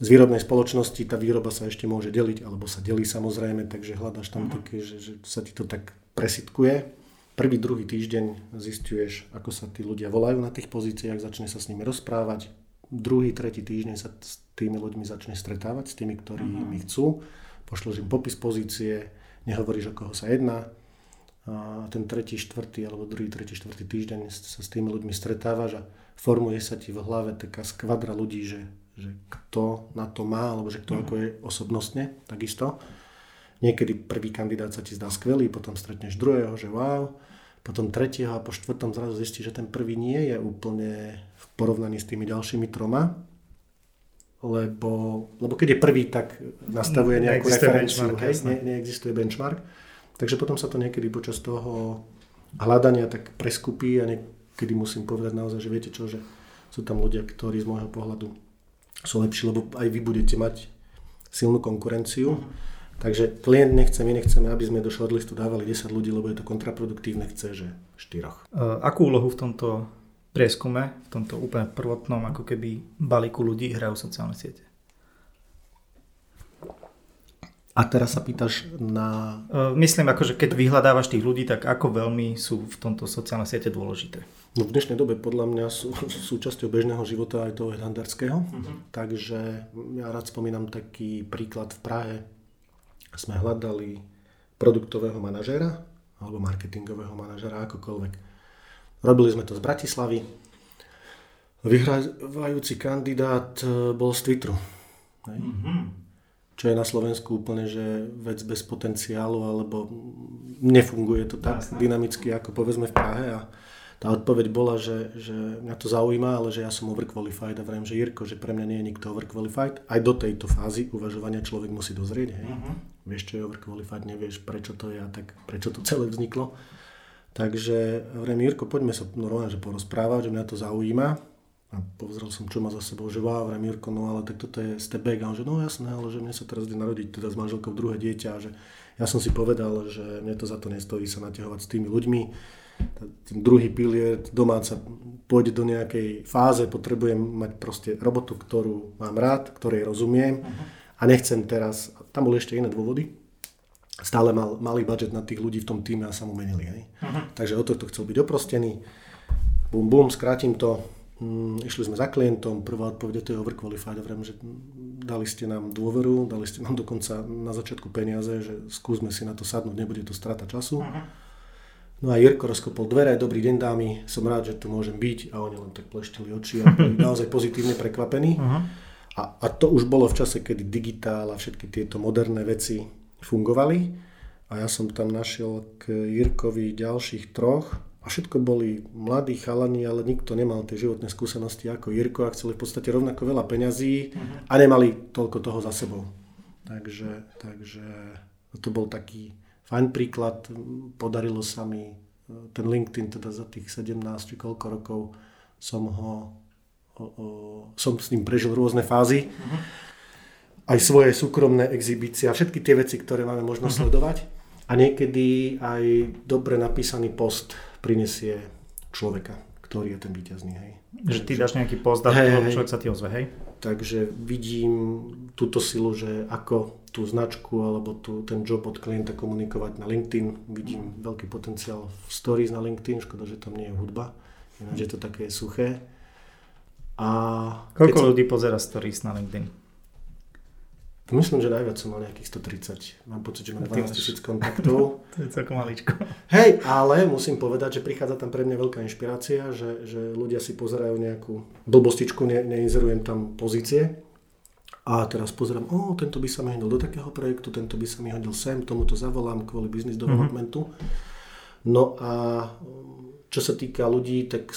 z výrobnej spoločnosti tá výroba sa ešte môže deliť, alebo sa delí samozrejme, takže hľadaš tam mhm. také, že, že sa ti to tak presitkuje. Prvý, druhý týždeň zistuješ, ako sa tí ľudia volajú na tých pozíciách, začne sa s nimi rozprávať. Druhý, tretí týždeň sa s tými ľuďmi začne stretávať, s tými, ktorí mi chcú. Pošlož im popis pozície, nehovoríš, o koho sa jedná. A ten tretí, štvrtý, alebo druhý, tretí, štvrtý týždeň sa s tými ľuďmi stretávaš a formuje sa ti v hlave taká skvadra ľudí, že, že kto na to má, alebo že kto mm. ako je osobnostne, takisto. Niekedy prvý kandidát sa ti zdá skvelý, potom stretneš druhého, že wow, potom tretieho a po štvrtom zrazu zistíš, že ten prvý nie je úplne v porovnaní s tými ďalšími troma lebo, lebo keď je prvý, tak nastavuje nejakú referenciu, hej, ne, neexistuje benchmark. Takže potom sa to niekedy počas toho hľadania tak preskupí a niekedy musím povedať naozaj, že viete čo, že sú tam ľudia, ktorí z môjho pohľadu sú lepší, lebo aj vy budete mať silnú konkurenciu. Takže klient nechce, my nechceme, aby sme do shortlistu dávali 10 ľudí, lebo je to kontraproduktívne, chce, že 4. Akú úlohu v tomto prieskume, v tomto úplne prvotnom ako keby balíku ľudí hrajú sociálne siete. A teraz sa pýtaš na... E, myslím, akože keď vyhľadávaš tých ľudí, tak ako veľmi sú v tomto sociálne siete dôležité? No v dnešnej dobe podľa mňa sú súčasťou bežného života aj toho headhunterského. Uh-huh. Takže ja rád spomínam taký príklad v Prahe. Sme hľadali produktového manažéra alebo marketingového manažera, akokoľvek. Robili sme to z Bratislavy. Vyhrávajúci kandidát e, bol z Twitteru. Mm-hmm. Čo je na Slovensku úplne že vec bez potenciálu, alebo nefunguje to tak Jasne. dynamicky, ako povedzme v Prahe. A tá odpoveď bola, že, že mňa to zaujíma, ale že ja som overqualified a vrajím, že Jirko, že pre mňa nie je nikto overqualified. Aj do tejto fázy uvažovania človek musí dozrieť. Hej. Uh-huh. Vieš, čo je overqualified, nevieš, prečo to je a tak prečo to celé vzniklo. Takže vrajím, Jirko, poďme sa normálne že porozprávať, že mňa to zaujíma. A pozrel som, čo má za sebou, že wow, vrajím, Jirko, no ale tak toto je step back. A on, že no jasné, ale že mne sa teraz ide narodiť teda s manželkou druhé dieťa a že ja som si povedal, že mne to za to nestojí sa naťahovať s tými ľuďmi ten druhý pilier, domáca pôjde do nejakej fáze, potrebujem mať proste robotu, ktorú mám rád, ktorej rozumiem uh-huh. a nechcem teraz, tam boli ešte iné dôvody, stále mal malý budget na tých ľudí v tom týme a sa mu menili. Hej. Uh-huh. Takže o to chcel byť oprostený. Bum, bum, skrátim to. Mm, išli sme za klientom, prvá odpoveď to je overqualified, vrem, že dali ste nám dôveru, dali ste nám dokonca na začiatku peniaze, že skúsme si na to sadnúť, nebude to strata času. Uh-huh No a Jirko rozkopol dvere, dobrý deň dámy, som rád, že tu môžem byť a oni len tak pleštili oči a boli naozaj pozitívne prekvapení. Uh-huh. A, a to už bolo v čase, kedy digitál a všetky tieto moderné veci fungovali a ja som tam našiel k Jirkovi ďalších troch a všetko boli mladí chalani, ale nikto nemal tie životné skúsenosti ako Jirko a chceli v podstate rovnako veľa peňazí a nemali toľko toho za sebou. Takže, takže to bol taký fajn príklad, podarilo sa mi e, ten LinkedIn teda za tých 17 či koľko rokov som ho, o, o, som s ním prežil rôzne fázy. Uh-huh. Aj svoje súkromné exhibície a všetky tie veci, ktoré máme možnosť uh-huh. sledovať. A niekedy aj dobre napísaný post prinesie človeka, ktorý je ten víťazný. Hej. Že ty dáš nejaký post a hej, človek sa ti ozve, hej? Takže vidím túto silu, že ako tú značku alebo tú, ten job od klienta komunikovať na LinkedIn. Vidím veľký potenciál v stories na LinkedIn, škoda, že tam nie je hudba, ináč je to také suché. A Koľko som... ľudí pozera stories na LinkedIn? Myslím, že najviac som mal nejakých 130. Mám pocit, že mám 12 tisíc kontaktov. to je celkom maličko. Hej, ale musím povedať, že prichádza tam pre mňa veľká inšpirácia, že, že ľudia si pozerajú nejakú blbostičku, ne, neinzerujem tam pozície, a teraz pozerám, o, tento by sa mi hodil do takého projektu, tento by sa mi hodil sem, tomuto zavolám kvôli business mhm. developmentu. Mm-hmm. No a čo sa týka ľudí, tak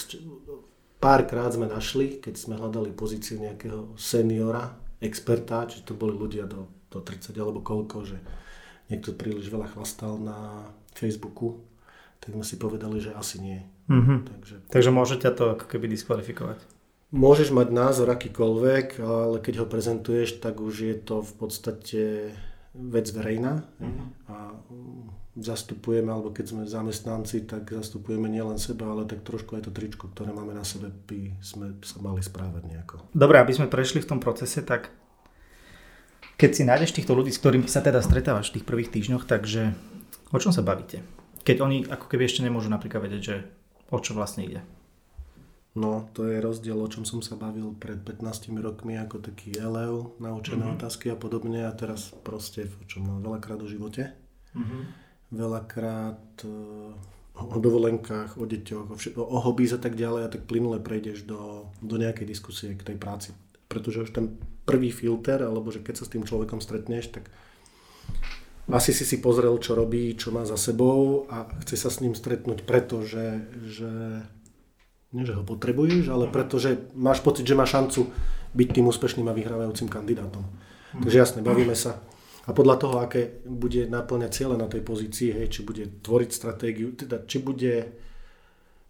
párkrát sme našli, keď sme hľadali pozíciu nejakého seniora, experta, či to boli ľudia do, do 30 alebo koľko, že niekto príliš veľa chlastal na Facebooku, tak sme si povedali, že asi nie. Mm-hmm. Takže, Takže môžete to ako keby diskvalifikovať. Môžeš mať názor akýkoľvek, ale keď ho prezentuješ, tak už je to v podstate vec verejná uh-huh. a zastupujeme, alebo keď sme zamestnanci, tak zastupujeme nielen seba, ale tak trošku aj to tričko, ktoré máme na sebe, by sme sa mali správať nejako. Dobre, aby sme prešli v tom procese, tak keď si nájdeš týchto ľudí, s ktorými sa teda stretávaš v tých prvých týždňoch, takže o čom sa bavíte? Keď oni ako keby ešte nemôžu napríklad vedieť, že o čo vlastne ide. No, to je rozdiel, o čom som sa bavil pred 15 rokmi ako taký elev, naučené mm-hmm. otázky a podobne a teraz proste, o čom veľakrát o živote. Mm-hmm. Veľakrát uh, o dovolenkách, o deťoch, o, všet- o hobbies a tak ďalej a tak plynule prejdeš do, do nejakej diskusie k tej práci. Pretože už ten prvý filter, alebo že keď sa s tým človekom stretneš, tak asi si si pozrel, čo robí, čo má za sebou a chce sa s ním stretnúť, pretože že nie, že ho potrebuješ, ale pretože máš pocit, že má šancu byť tým úspešným a vyhrávajúcim kandidátom. Mm. Takže jasne, bavíme sa. A podľa toho, aké bude naplňať cieľe na tej pozícii, hej, či bude tvoriť stratégiu, teda či bude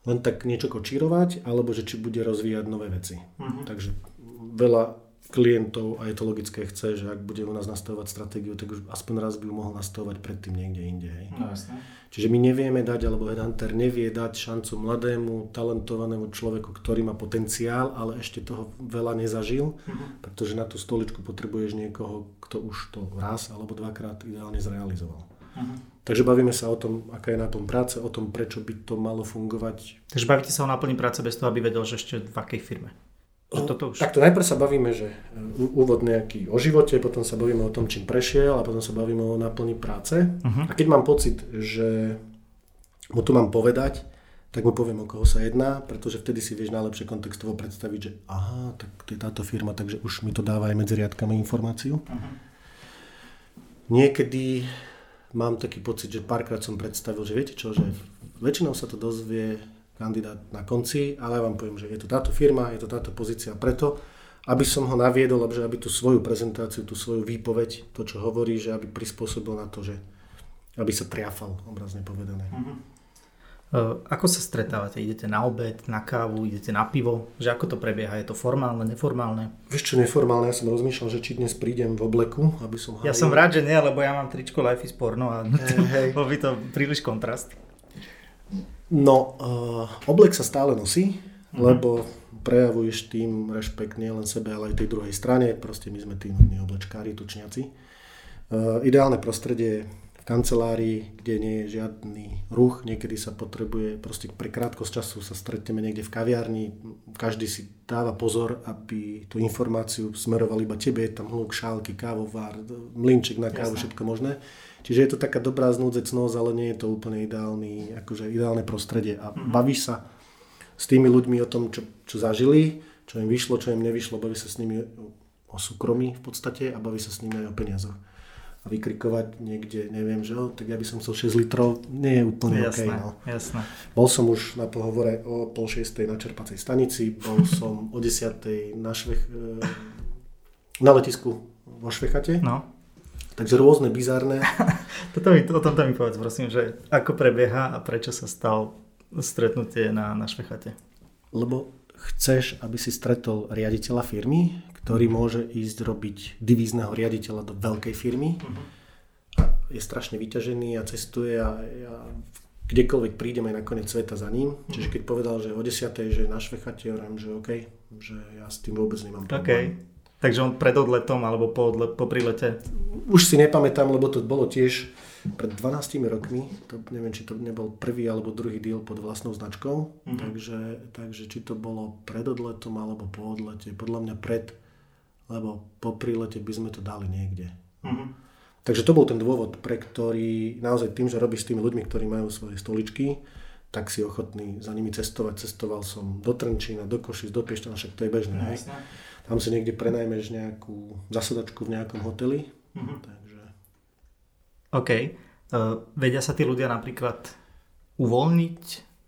len tak niečo kočírovať, alebo že či bude rozvíjať nové veci. Mm-hmm. Takže veľa klientov a je to logické chce, že ak bude u nás nastavovať stratégiu, tak už aspoň raz by ju mohol nastavovať predtým niekde inde. Hej. No, jasne. Čiže my nevieme dať, alebo Headhunter nevie dať šancu mladému, talentovanému človeku, ktorý má potenciál, ale ešte toho veľa nezažil, uh-huh. pretože na tú stoličku potrebuješ niekoho, kto už to raz alebo dvakrát ideálne zrealizoval. Uh-huh. Takže bavíme sa o tom, aká je na tom práce, o tom, prečo by to malo fungovať. Takže bavíte sa o náplní práce bez toho, aby vedel, že ešte v akej firme. Že toto už... Takto najprv sa bavíme, že e, úvod nejaký o živote, potom sa bavíme o tom, čím prešiel a potom sa bavíme o náplni práce. Uh-huh. A keď mám pocit, že mu to mám povedať, tak mu poviem, o koho sa jedná, pretože vtedy si vieš najlepšie kontextovo predstaviť, že aha, tak to je táto firma, takže už mi to dáva aj medzi riadkami informáciu. Uh-huh. Niekedy mám taký pocit, že párkrát som predstavil, že viete čo, že väčšinou sa to dozvie kandidát na konci, ale ja vám poviem, že je to táto firma, je to táto pozícia preto, aby som ho naviedol, aby tú svoju prezentáciu, tú svoju výpoveď, to, čo hovorí, že aby prispôsobil na to, že aby sa triafal, obrazne povedané. Uh-huh. Ako sa stretávate? Idete na obed, na kávu, idete na pivo? Že ako to prebieha? Je to formálne, neformálne? Vieš čo, neformálne? Ja som rozmýšľal, že či dnes prídem v obleku, aby som hájil. Ja som rád, že nie, lebo ja mám tričko Life is Porno a hey, hey. bol by to príliš kontrast. No, uh, oblek sa stále nosí, uh-huh. lebo prejavuješ tým rešpekt nielen sebe, ale aj tej druhej strane. Proste my sme tým oblečkári, tučniaci. Uh, ideálne prostredie v kancelárii, kde nie je žiadny ruch, niekedy sa potrebuje, proste pre krátkosť času sa stretneme niekde v kaviarni, každý si dáva pozor, aby tú informáciu smeroval iba tebe, je tam hluk, šálky, kávovár, mlinček na kávu, Jasne. všetko možné. Čiže je to taká dobrá znúdzecnosť, ale nie je to úplne ideálny, akože ideálne prostredie a mm-hmm. bavíš sa s tými ľuďmi o tom, čo, čo zažili, čo im vyšlo, čo im nevyšlo, baví sa s nimi o súkromí v podstate a baví sa s nimi aj o peniazoch. A vykrikovať niekde, neviem, že tak ja by som chcel 6 litrov, nie je úplne jasné, OK. No. Jasné. Bol som už na pohovore o pol šiestej na čerpacej stanici, bol som o desiatej na, švech, na letisku vo Švechate. No. Takže rôzne, bizarné. Toto mi, o tomto mi povedz, prosím, že ako prebieha a prečo sa stal stretnutie na, na Švechate? Lebo chceš, aby si stretol riaditeľa firmy, ktorý môže ísť robiť divízneho riaditeľa do veľkej firmy. Uh-huh. Je strašne vyťažený a cestuje a, a kdekoľvek prídem aj na koniec sveta za ním. Uh-huh. Čiže keď povedal, že o 10. že na Švechate, hovorím, že OK, že ja s tým vôbec nemám problém. Okay. Takže on pred odletom alebo po, odle, po prilete? Už si nepamätám, lebo to bolo tiež pred 12 rokmi. To, neviem, či to nebol prvý alebo druhý deal pod vlastnou značkou. Mm-hmm. Takže, takže či to bolo pred odletom alebo po odlete. Podľa mňa pred, lebo po prilete by sme to dali niekde. Mm-hmm. Takže to bol ten dôvod, pre ktorý naozaj tým, že robíš s tými ľuďmi, ktorí majú svoje stoličky, tak si ochotný za nimi cestovať. Cestoval som do Trenčína, do Košic, do Piešťana, však to je bežné. Hej tam si niekde prenajmeš nejakú zasadačku v nejakom hoteli. Mm-hmm. Takže... OK. Uh, vedia sa tí ľudia napríklad uvoľniť,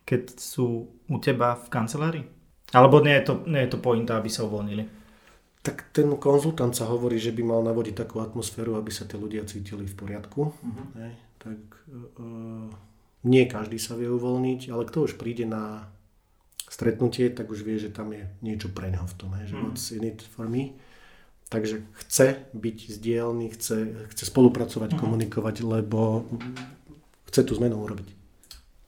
keď sú u teba v kancelárii? Alebo nie je to, nie je to pointa, aby sa uvoľnili? Tak ten konzultant sa hovorí, že by mal navodiť takú atmosféru, aby sa tí ľudia cítili v poriadku. Hej, tak uh, nie každý sa vie uvoľniť, ale kto už príde na stretnutie, tak už vie, že tam je niečo pre neho v tom, že mm. what's in it for me. Takže chce byť zdielný, chce, chce spolupracovať, mm. komunikovať, lebo chce tú zmenu urobiť.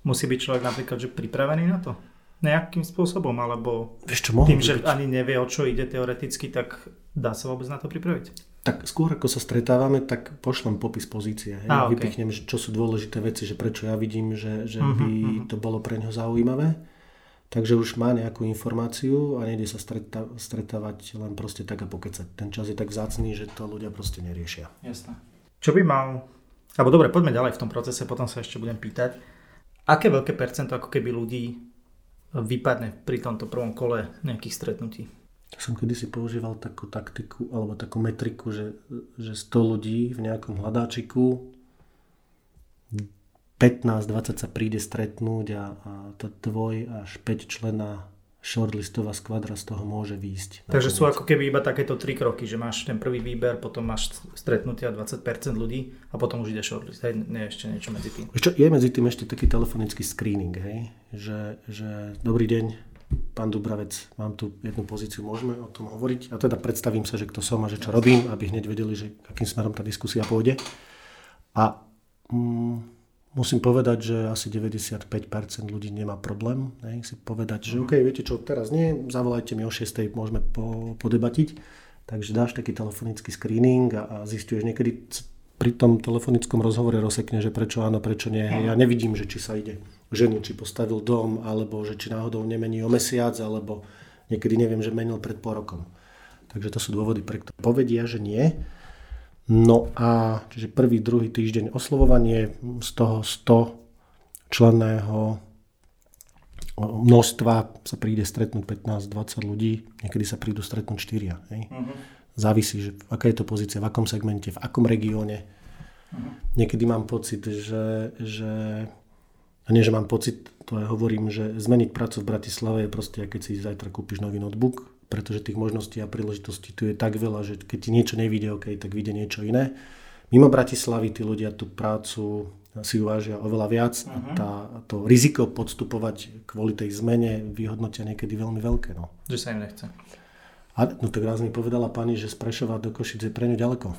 Musí byť človek napríklad že pripravený na to? Nejakým spôsobom, alebo Vieš čo, tým, že byť. ani nevie, o čo ide teoreticky, tak dá sa vôbec na to pripraviť? Tak skôr ako sa stretávame, tak pošlem popis pozície. Hej? A, okay. Vypichnem, čo sú dôležité veci, že prečo ja vidím, že, že mm-hmm. by mhm. to bolo pre neho zaujímavé Takže už má nejakú informáciu a nejde sa streta- stretávať len proste tak a pokecať. Ten čas je tak vzácný, že to ľudia proste neriešia. Jasné. Čo by mal... Alebo dobre, poďme ďalej v tom procese, potom sa ešte budem pýtať. Aké veľké percento ako keby ľudí vypadne pri tomto prvom kole nejakých stretnutí? Som kedysi používal takú taktiku alebo takú metriku, že, že 100 ľudí v nejakom hľadáčiku 15-20 sa príde stretnúť a, a to dvoj až 5 člena shortlistová skvadra z toho môže výjsť. Takže sú ako keby iba takéto tri kroky, že máš ten prvý výber, potom máš stretnutia 20% ľudí a potom už ide shortlist. Hej, nie ešte niečo medzi tým. Čo, je medzi tým ešte taký telefonický screening, hej? Že, že dobrý deň, pán Dubravec, mám tu jednu pozíciu, môžeme o tom hovoriť? A teda predstavím sa, že kto som a že čo robím, aby hneď vedeli, že akým smerom tá diskusia pôjde. A mm, Musím povedať, že asi 95% ľudí nemá problém ne, si povedať, že OK, viete čo, teraz nie, zavolajte mi o 6. môžeme po, podebatiť. Takže dáš taký telefonický screening a, a zistuješ niekedy pri tom telefonickom rozhovore rozsekne, že prečo áno, prečo nie. Ja nevidím, že či sa ide ženu, či postavil dom, alebo že či náhodou nemení o mesiac, alebo niekedy neviem, že menil pred pol rokom. Takže to sú dôvody, pre ktoré povedia, že nie. No a čiže prvý, druhý týždeň oslovovanie, z toho 100 členného množstva sa príde stretnúť 15-20 ľudí, niekedy sa prídu stretnúť 4. Hej? Uh-huh. Závisí, že aká je to pozícia, v akom segmente, v akom regióne. Uh-huh. Niekedy mám pocit, že, že a nie, že mám pocit, to aj hovorím, že zmeniť prácu v Bratislave je proste, keď si zajtra kúpiš nový notebook, pretože tých možností a príležitostí tu je tak veľa, že keď ti niečo nevíde, OK, tak vyjde niečo iné. Mimo Bratislavy tí ľudia tú prácu si uvážia oveľa viac a mhm. tá, to riziko podstupovať kvôli tej zmene vyhodnotia niekedy veľmi veľké. No. Že sa im nechce. A, no tak raz mi povedala pani, že z Prešova do Košic je pre ňu ďaleko.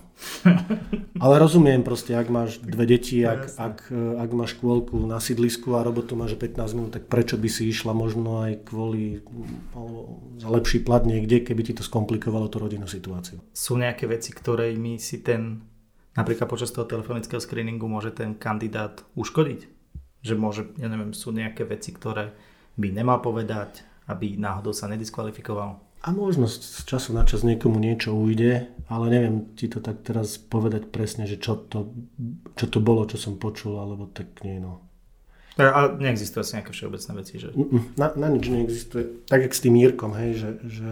Ale rozumiem proste, ak máš dve deti, ak, ak, ak máš škôlku na sídlisku a robotu máš 15 minút, tak prečo by si išla možno aj kvôli alebo za lepší plat niekde, keby ti to skomplikovalo tú rodinnú situáciu. Sú nejaké veci, ktoré mi si ten, napríklad počas toho telefonického screeningu môže ten kandidát uškodiť? Že môže, ja neviem, sú nejaké veci, ktoré by nemal povedať, aby náhodou sa nediskvalifikoval? A možno z času na čas niekomu niečo ujde, ale neviem ti to tak teraz povedať presne, že čo to, čo to bolo, čo som počul, alebo tak nie, no. A neexistuje asi nejaké všeobecné veci, že? Na, na nič neexistuje. Tak, jak s tým Mírkom, hej, že, že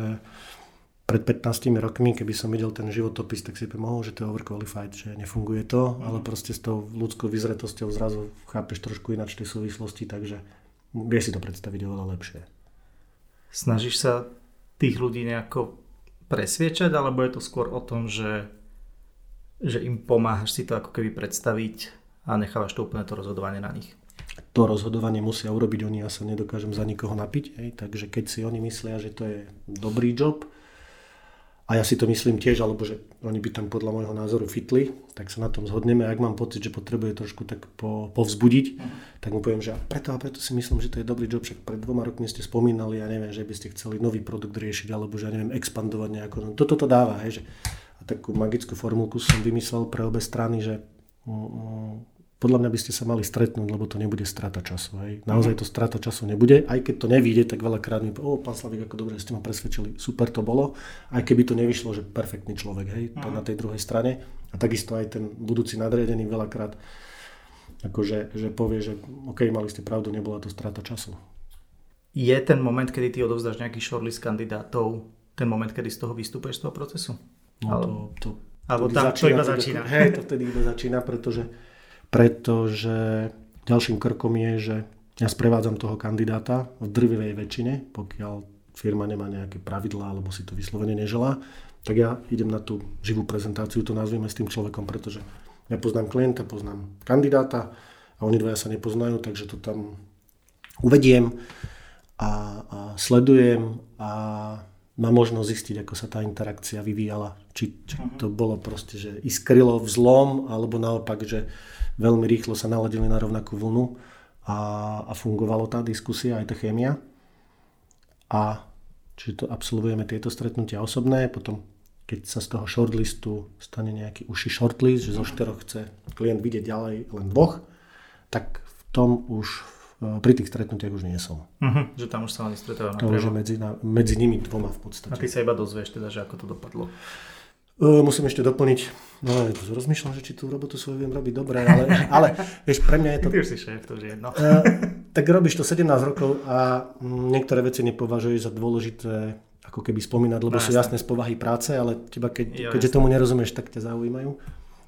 pred 15 rokmi, keby som videl ten životopis, tak si mohol, že to je overqualified, že nefunguje to, mm. ale proste s tou ľudskou vyzretosťou zrazu chápeš trošku ináč tie súvislosti, takže vieš si to predstaviť oveľa lepšie. Snažíš sa tých ľudí nejako presviečať, alebo je to skôr o tom, že, že im pomáhaš si to ako keby predstaviť a nechávaš to úplne to rozhodovanie na nich? To rozhodovanie musia urobiť oni, ja sa nedokážem za nikoho napiť, hej, takže keď si oni myslia, že to je dobrý job, a ja si to myslím tiež, alebo že oni by tam podľa môjho názoru fitli, tak sa na tom zhodneme. Ak mám pocit, že potrebuje trošku tak po, povzbudiť, tak mu poviem, že preto a preto si myslím, že to je dobrý job. Však pred dvoma rokmi ste spomínali, ja neviem, že by ste chceli nový produkt riešiť, alebo že ja neviem, expandovať nejako. No, toto to dáva, hej, že a takú magickú formulku som vymyslel pre obe strany, že mm, podľa mňa by ste sa mali stretnúť, lebo to nebude strata času. Hej. Naozaj to strata času nebude, aj keď to nevíde, tak veľakrát mi o pán Slavík, ako dobre ste ma presvedčili, super to bolo, aj keby to nevyšlo, že perfektný človek, hej, to na tej druhej strane. A takisto aj ten budúci nadriadený veľakrát akože, že povie, že OK, mali ste pravdu, nebola to strata času. Je ten moment, kedy ty odovzdáš nejaký shortlist kandidátov, ten moment, kedy z toho vystúpeš z toho procesu? No Ale... to, to, Alebo tam to iba začína. Hej, to vtedy iba začína, pretože pretože ďalším krokom je, že ja sprevádzam toho kandidáta v drvivej väčšine, pokiaľ firma nemá nejaké pravidlá alebo si to vyslovene neželá, tak ja idem na tú živú prezentáciu, to nazvime s tým človekom, pretože ja poznám klienta, poznám kandidáta a oni dvaja sa nepoznajú, takže to tam uvediem a, a sledujem a má možnosť zistiť, ako sa tá interakcia vyvíjala. Či, či mhm. to bolo proste, že iskrylo v zlom, alebo naopak, že veľmi rýchlo sa naladili na rovnakú vlnu a, a fungovalo tá diskusia, aj tá chémia. A čiže to absolvujeme tieto stretnutia osobné, potom keď sa z toho shortlistu stane nejaký uši shortlist, že zo štyroch chce klient vidieť ďalej len dvoch, tak v tom už pri tých stretnutiach už nie som. Uh-huh, že tam už sa oni stretávajú. To už je medzi, medzi nimi dvoma v podstate. A ty sa iba dozvieš teda, že ako to dopadlo. Musím ešte doplniť, no rozmýšľam, že či tú robotu svoju viem robiť dobre, ale, ale vieš, pre mňa je to... Ty už si šéf, to už je jedno. Uh, tak robíš to 17 rokov a niektoré veci nepovažuješ za dôležité ako keby spomínať, lebo no, sú jasné z povahy práce, ale teba, keď, jo, keďže jasné. tomu nerozumieš, tak ťa zaujímajú.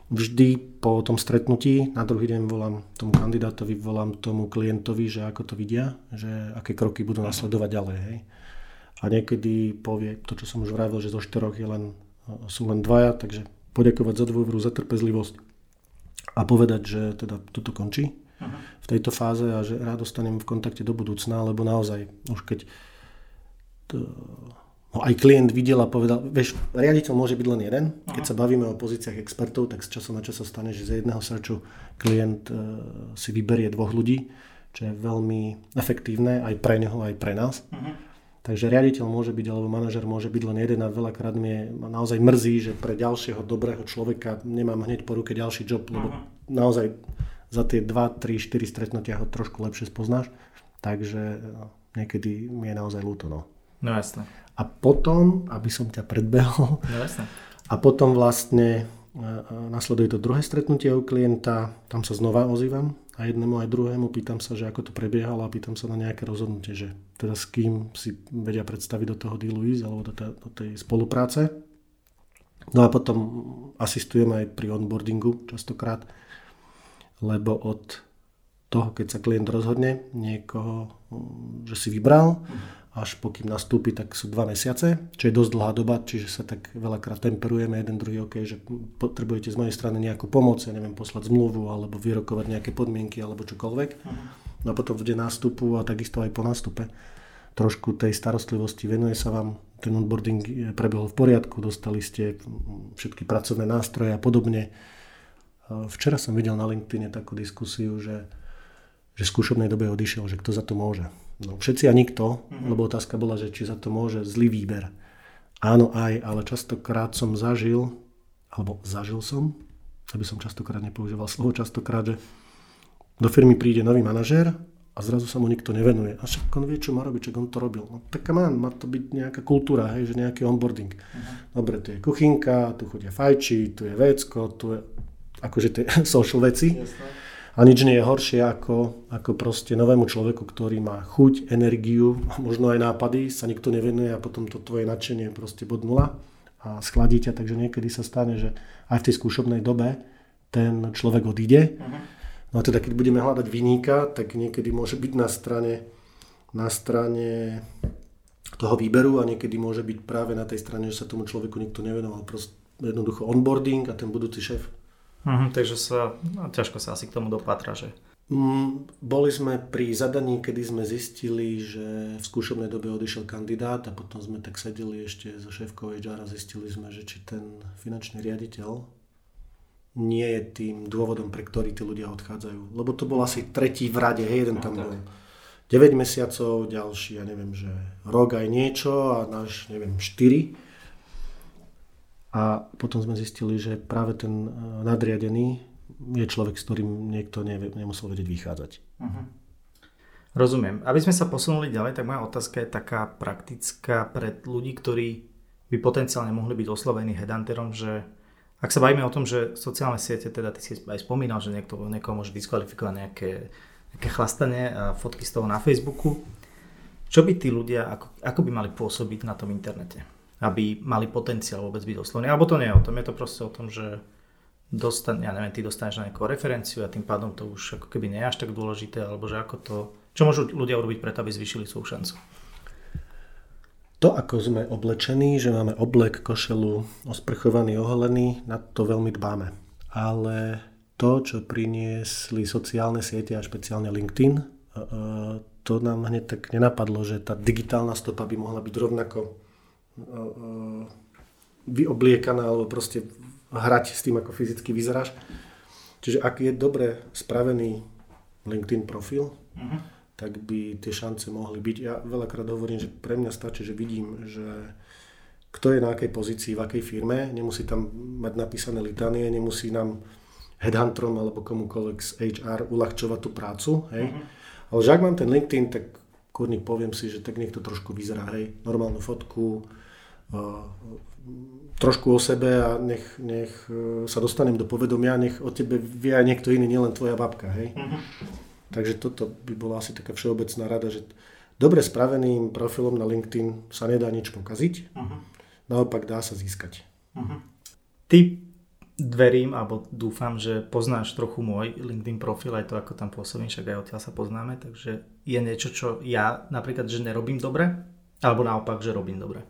Vždy po tom stretnutí, na druhý deň volám tomu kandidátovi, volám tomu klientovi, že ako to vidia, že aké kroky budú nasledovať ďalej. Hej. A niekedy povie to, čo som už vravil, že zo štyroch je len sú len dvaja, takže poďakovať za dôveru, za trpezlivosť a povedať, že teda toto končí v tejto fáze a že rád ostanem v kontakte do budúcna, lebo naozaj už keď to, no aj klient videl a povedal, vieš, riaditeľ môže byť len jeden, uh-huh. keď sa bavíme o pozíciách expertov, tak z času na čas sa stane, že z jedného searchu klient uh, si vyberie dvoch ľudí, čo je veľmi efektívne aj pre neho, aj pre nás. Uh-huh Takže riaditeľ môže byť, alebo manažer môže byť len jeden a veľakrát mi naozaj mrzí, že pre ďalšieho dobrého človeka nemám hneď po ruke ďalší job, lebo uh-huh. naozaj za tie 2, 3, 4 stretnutia ho trošku lepšie spoznáš. Takže no, niekedy mi je naozaj ľúto. No. no jasne. A potom, aby som ťa predbehol, no jasne. a potom vlastne nasleduje to druhé stretnutie u klienta, tam sa znova ozývam a jednému aj druhému pýtam sa, že ako to prebiehalo a pýtam sa na nejaké rozhodnutie, že teda s kým si vedia predstaviť do toho dealu ísť alebo do, tej, do tej spolupráce. No a potom asistujem aj pri onboardingu častokrát, lebo od toho, keď sa klient rozhodne niekoho, že si vybral, až pokým nastúpi, tak sú dva mesiace, čo je dosť dlhá doba, čiže sa tak veľakrát temperujeme jeden druhý, ok, že potrebujete z mojej strany nejakú pomoc, ja neviem, poslať zmluvu, alebo vyrokovať nejaké podmienky, alebo čokoľvek. Uh-huh. No a potom v deň nástupu a takisto aj po nástupe trošku tej starostlivosti venuje sa vám, ten onboarding prebehol v poriadku, dostali ste všetky pracovné nástroje a podobne. Včera som videl na LinkedIn takú diskusiu, že, že v skúšobnej dobe odišiel, že kto za to môže. No, všetci a nikto, mm-hmm. lebo otázka bola, že či za to môže zlý výber. Áno aj, ale častokrát som zažil, alebo zažil som, aby som častokrát nepoužíval slovo častokrát, že do firmy príde nový manažér a zrazu sa mu nikto nevenuje. A však on vie, čo má robiť, čo on to robil. No tak má, má to byť nejaká kultúra, hej, že nejaký onboarding. Uh-huh. Dobre, tu je kuchynka, tu chodia fajči, tu je vecko, tu je akože tie social veci. Jasne. A nič nie je horšie ako, ako proste novému človeku, ktorý má chuť, energiu, možno aj nápady, sa nikto nevenuje a potom to tvoje nadšenie proste bod nula a schladí ťa, takže niekedy sa stane, že aj v tej skúšobnej dobe ten človek odíde. Uh-huh. No a teda keď budeme hľadať vyníka, tak niekedy môže byť na strane, na strane toho výberu a niekedy môže byť práve na tej strane, že sa tomu človeku nikto nevenoval. Proste jednoducho onboarding a ten budúci šéf Uh-huh, takže sa, ťažko sa asi k tomu dopatra, že? Mm, boli sme pri zadaní, kedy sme zistili, že v skúšobnej dobe odišiel kandidát a potom sme tak sedeli ešte so šéfkou HR a zistili sme, že či ten finančný riaditeľ nie je tým dôvodom, pre ktorý tí ľudia odchádzajú. Lebo to bol asi tretí v rade, hej, jeden no, tam bol 9 mesiacov, ďalší, ja neviem, že rok aj niečo a náš, neviem, 4 a potom sme zistili, že práve ten e, nadriadený je človek, s ktorým niekto nevie, nemusel vedieť vychádzať. Uh-huh. Rozumiem. Aby sme sa posunuli ďalej, tak moja otázka je taká praktická pre ľudí, ktorí by potenciálne mohli byť oslovení headhunterom, že ak sa bavíme o tom, že sociálne siete, teda ty si aj spomínal, že niekto, niekoho môže diskvalifikovať nejaké, nejaké chlastanie a fotky z toho na Facebooku, čo by tí ľudia, ako, ako by mali pôsobiť na tom internete? Aby mali potenciál vôbec byť oslovení. Alebo to nie je o tom, je to proste o tom, že dostan, ja neviem, ty dostaneš na nejakú referenciu a tým pádom to už ako keby nie je až tak dôležité, alebo že ako to, čo môžu ľudia urobiť preto, aby zvýšili svoju šancu? To, ako sme oblečení, že máme oblek, košelu, osprchovaný, oholený, na to veľmi dbáme. Ale to, čo priniesli sociálne siete a špeciálne LinkedIn, e, e, to nám hneď tak nenapadlo, že tá digitálna stopa by mohla byť rovnako vyobliekaná alebo proste hrať s tým, ako fyzicky vyzeráš. Čiže ak je dobre spravený LinkedIn profil, uh-huh. tak by tie šance mohli byť. Ja veľakrát hovorím, že pre mňa stačí, že vidím, že kto je na akej pozícii, v akej firme, nemusí tam mať napísané litanie, nemusí nám headhunterom alebo komukoľvek z HR uľahčovať tú prácu, hej. Uh-huh. Ale že ak mám ten LinkedIn, tak kurník poviem si, že tak niekto trošku vyzerá, hej, normálnu fotku, trošku o sebe a nech, nech e, sa dostanem do povedomia, nech o tebe vie aj niekto iný, nielen tvoja babka, hej. Uh-huh. Takže toto by bola asi taká všeobecná rada, že dobre spraveným profilom na LinkedIn sa nedá nič pokaziť, uh-huh. naopak dá sa získať. Uh-huh. Ty verím, alebo dúfam, že poznáš trochu môj LinkedIn profil, aj to, ako tam pôsobím, však aj odtiaľ sa poznáme, takže je niečo, čo ja napríklad, že nerobím dobre, alebo naopak, že robím dobre.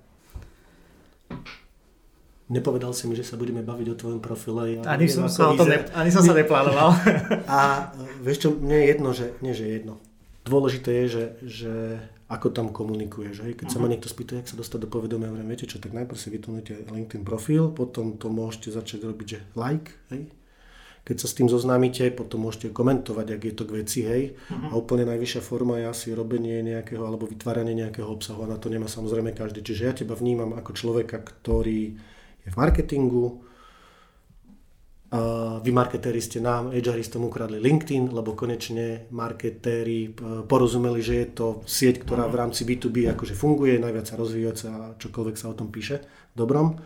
Nepovedal si mi, že sa budeme baviť o tvojom profile. Ja ani, som sa to ne, ani som sa neplánoval. A vieš čo, mne je jedno, že, nie že jedno. Dôležité je, že, že ako tam komunikuješ. Hej? Keď uh-huh. sa ma mhm. niekto spýta, jak sa dostať do povedomia, hovorím, viete čo, tak najprv si vytunujte LinkedIn profil, potom to môžete začať robiť, že like, hej? Keď sa s tým zoznámite, potom môžete komentovať, ak je to k veci, hej. Uh-huh. A úplne najvyššia forma je asi robenie nejakého alebo vytváranie nejakého obsahu a na to nemá samozrejme každý. Čiže ja teba vnímam ako človeka, ktorý je v marketingu, a vy marketéri ste nám, HRistom ukradli LinkedIn, lebo konečne marketéri e, porozumeli, že je to sieť, ktorá v rámci B2B akože funguje, najviac sa rozvíjajúca a čokoľvek sa o tom píše, dobrom.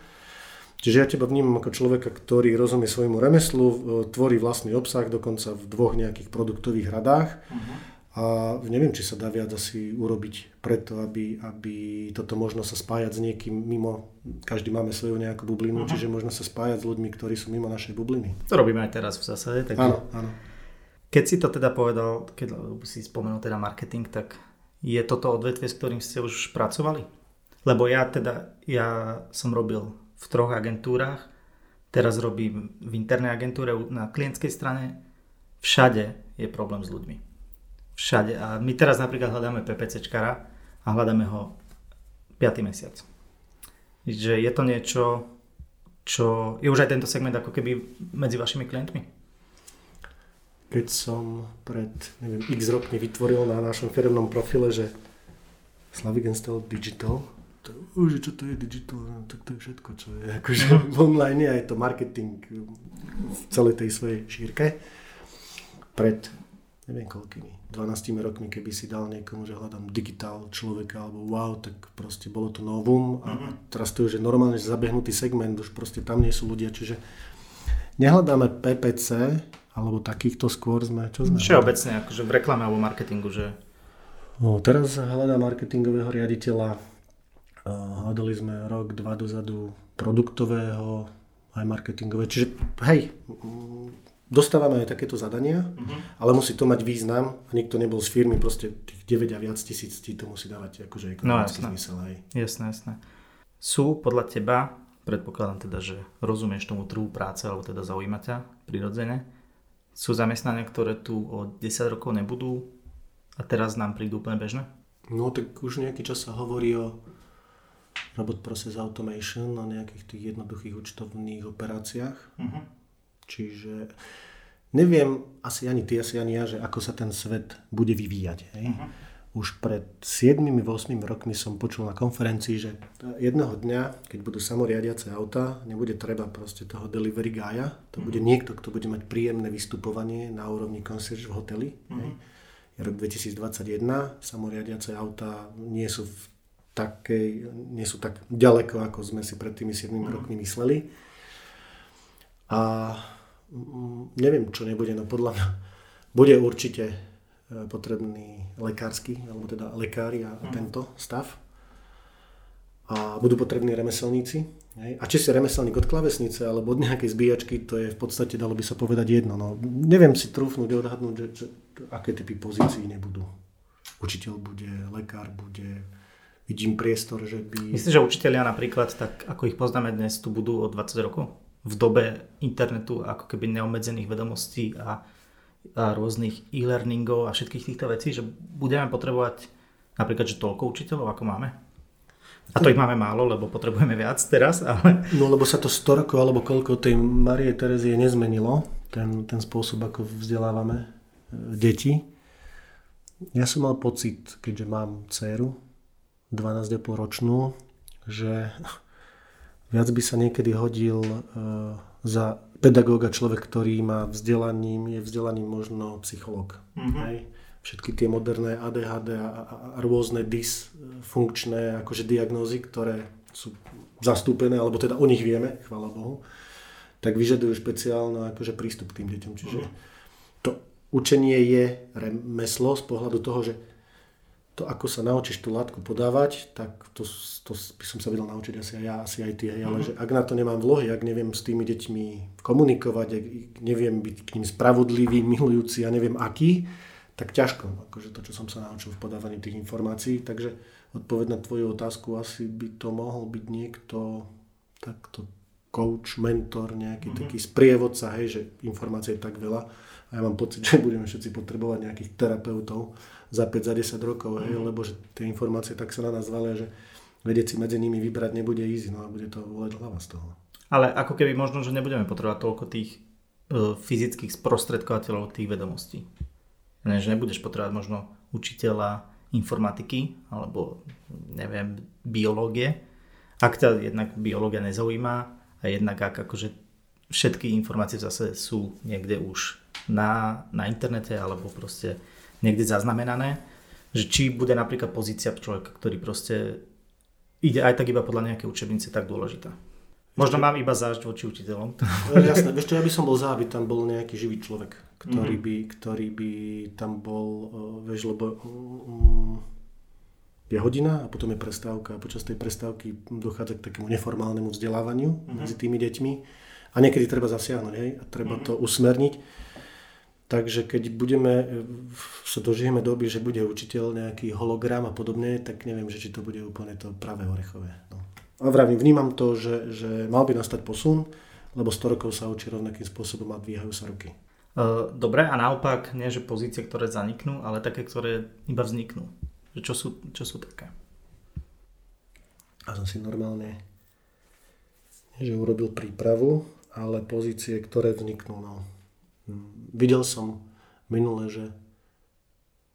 Čiže ja teba vnímam ako človeka, ktorý rozumie svojmu remeslu, e, tvorí vlastný obsah, dokonca v dvoch nejakých produktových radách. Uh-huh. A neviem, či sa dá viac asi urobiť preto, aby, aby toto možno sa spájať s niekým mimo, každý máme svoju nejakú bublinu, uh-huh. čiže možno sa spájať s ľuďmi, ktorí sú mimo našej bubliny. To robíme aj teraz v zásade. Tak... Áno, áno. Keď si to teda povedal, keď si spomenul teda marketing, tak je toto odvetvie, s ktorým ste už pracovali? Lebo ja teda, ja som robil v troch agentúrach, teraz robím v internej agentúre na klientskej strane, všade je problém s ľuďmi všade. A my teraz napríklad hľadáme PPCčkara a hľadáme ho 5. mesiac. Že je to niečo, čo je už aj tento segment ako keby medzi vašimi klientmi? Keď som pred neviem, x rokmi vytvoril na našom firmnom profile, že Slavic Install Digital, to, že čo to je digital, no, tak to je všetko, čo je akože v online a je to marketing v celej tej svojej šírke. Pred neviem koľkými, 12 rokmi, keby si dal niekomu, že hľadám digitál človeka alebo wow, tak proste bolo to novum a uh-huh. teraz to je normálne zabehnutý segment, už proste tam nie sú ľudia, čiže nehľadáme PPC alebo takýchto skôr sme, čo sme? Všeobecne, akože v reklame alebo marketingu, že... No, teraz hľadá marketingového riaditeľa, hľadali sme rok, dva dozadu produktového, aj marketingové, čiže hej, dostávame aj takéto zadania, uh-huh. ale musí to mať význam a nikto nebol z firmy, proste tých 9 a viac tisíc ti to musí dávať akože ekonomický no, zmysel. Aj. Jasné, jasné. Sú podľa teba, predpokladám teda, že rozumieš tomu trhu práce, alebo teda zaujíma ťa prirodzene, sú zamestnania, ktoré tu o 10 rokov nebudú a teraz nám prídu úplne bežné? No tak už nejaký čas sa hovorí o robot process automation, o nejakých tých jednoduchých účtovných operáciách. Uh-huh Čiže neviem, asi ani ty, asi ani ja, že ako sa ten svet bude vyvíjať. Hej? Uh-huh. Už pred 7-8 rokmi som počul na konferencii, že jedného dňa, keď budú samoriadiace auta, nebude treba proste toho delivery guya, to uh-huh. bude niekto, kto bude mať príjemné vystupovanie na úrovni concierge v hoteli. Hej? Je rok 2021, samoriadiace auta nie sú v takej, nie sú tak ďaleko, ako sme si pred tými 7 uh-huh. rokmi mysleli. A mm, neviem, čo nebude, no podľa mňa bude určite e, potrebný lekársky, alebo teda lekári a, mhm. tento stav. A budú potrební remeselníci. A či si remeselník od klavesnice alebo od nejakej zbíjačky, to je v podstate, dalo by sa povedať jedno. No, neviem si trúfnúť, odhadnúť, že, že, aké typy pozícií nebudú. Učiteľ bude, lekár bude, vidím priestor, že by... Myslíš, že učiteľia napríklad, tak ako ich poznáme dnes, tu budú o 20 rokov? v dobe internetu ako keby neobmedzených vedomostí a, a rôznych e-learningov a všetkých týchto vecí, že budeme potrebovať napríklad, že toľko učiteľov, ako máme? A to ich máme málo, lebo potrebujeme viac teraz, ale... No lebo sa to 100 rokov alebo koľko tej Marie Terezie nezmenilo, ten, ten spôsob, ako vzdelávame e, deti. Ja som mal pocit, keďže mám dceru, 12,5 ročnú, že Viac by sa niekedy hodil e, za pedagóga človek, ktorý má vzdelaním, je vzdelaním možno psychológ. Mm-hmm. Hej? Všetky tie moderné ADHD a, a, a rôzne dysfunkčné akože diagnózy, ktoré sú zastúpené, alebo teda o nich vieme, chvála Bohu, tak vyžadujú špeciálny akože prístup k tým deťom. Čiže mm-hmm. to učenie je remeslo z pohľadu toho, že to, ako sa naučíš tú látku podávať, tak to, to by som sa vedel naučiť asi aj ja, asi aj ty. Hej. Ale mm-hmm. že ak na to nemám vlohy, ak neviem s tými deťmi komunikovať, ak neviem byť k ním spravodlivý, milujúci a ja neviem aký, tak ťažko. Akože to, čo som sa naučil v podávaní tých informácií. Takže odpoveď na tvoju otázku, asi by to mohol byť niekto takto coach, mentor, nejaký mm-hmm. taký sprievodca, hej, že informácie je tak veľa. A ja mám pocit, že budeme všetci potrebovať nejakých terapeutov, za 5, za 10 rokov, hej, mhm. lebo že tie informácie tak sa na nás valia, že vedieť si medzi nimi vybrať nebude easy, no a bude to voleť hlava z toho. Ale ako keby možno, že nebudeme potrebovať toľko tých e, fyzických sprostredkovateľov tých vedomostí. Ne, že nebudeš potrebovať možno učiteľa informatiky alebo neviem, biológie. Ak ťa jednak biológia nezaujíma a jednak ak akože všetky informácie zase sú niekde už na, na internete alebo proste niekde zaznamenané, že či bude napríklad pozícia človeka, ktorý proste ide aj tak iba podľa nejakej učebnice, tak dôležitá. Možno mám iba zášť voči učiteľom. No, jasné, čo, ja by som bol za, aby tam bol nejaký živý človek, ktorý, mm. by, ktorý by tam bol, vieš, lebo um, je hodina a potom je prestávka a počas tej prestávky dochádza k takému neformálnemu vzdelávaniu mm. medzi tými deťmi a niekedy treba zasiahnuť, hej, a treba mm. to usmerniť. Takže keď budeme, sa dožijeme doby, že bude učiteľ nejaký hologram a podobne, tak neviem, že či to bude úplne to pravé orechové. No. A vravím, vnímam to, že, že mal by nastať posun, lebo 100 rokov sa učí rovnakým spôsobom a dvíhajú sa ruky. Dobre, a naopak, nie že pozície, ktoré zaniknú, ale také, ktoré iba vzniknú. Čo sú, čo sú také? A som si normálne že urobil prípravu, ale pozície, ktoré vzniknú. No. Videl som minule, že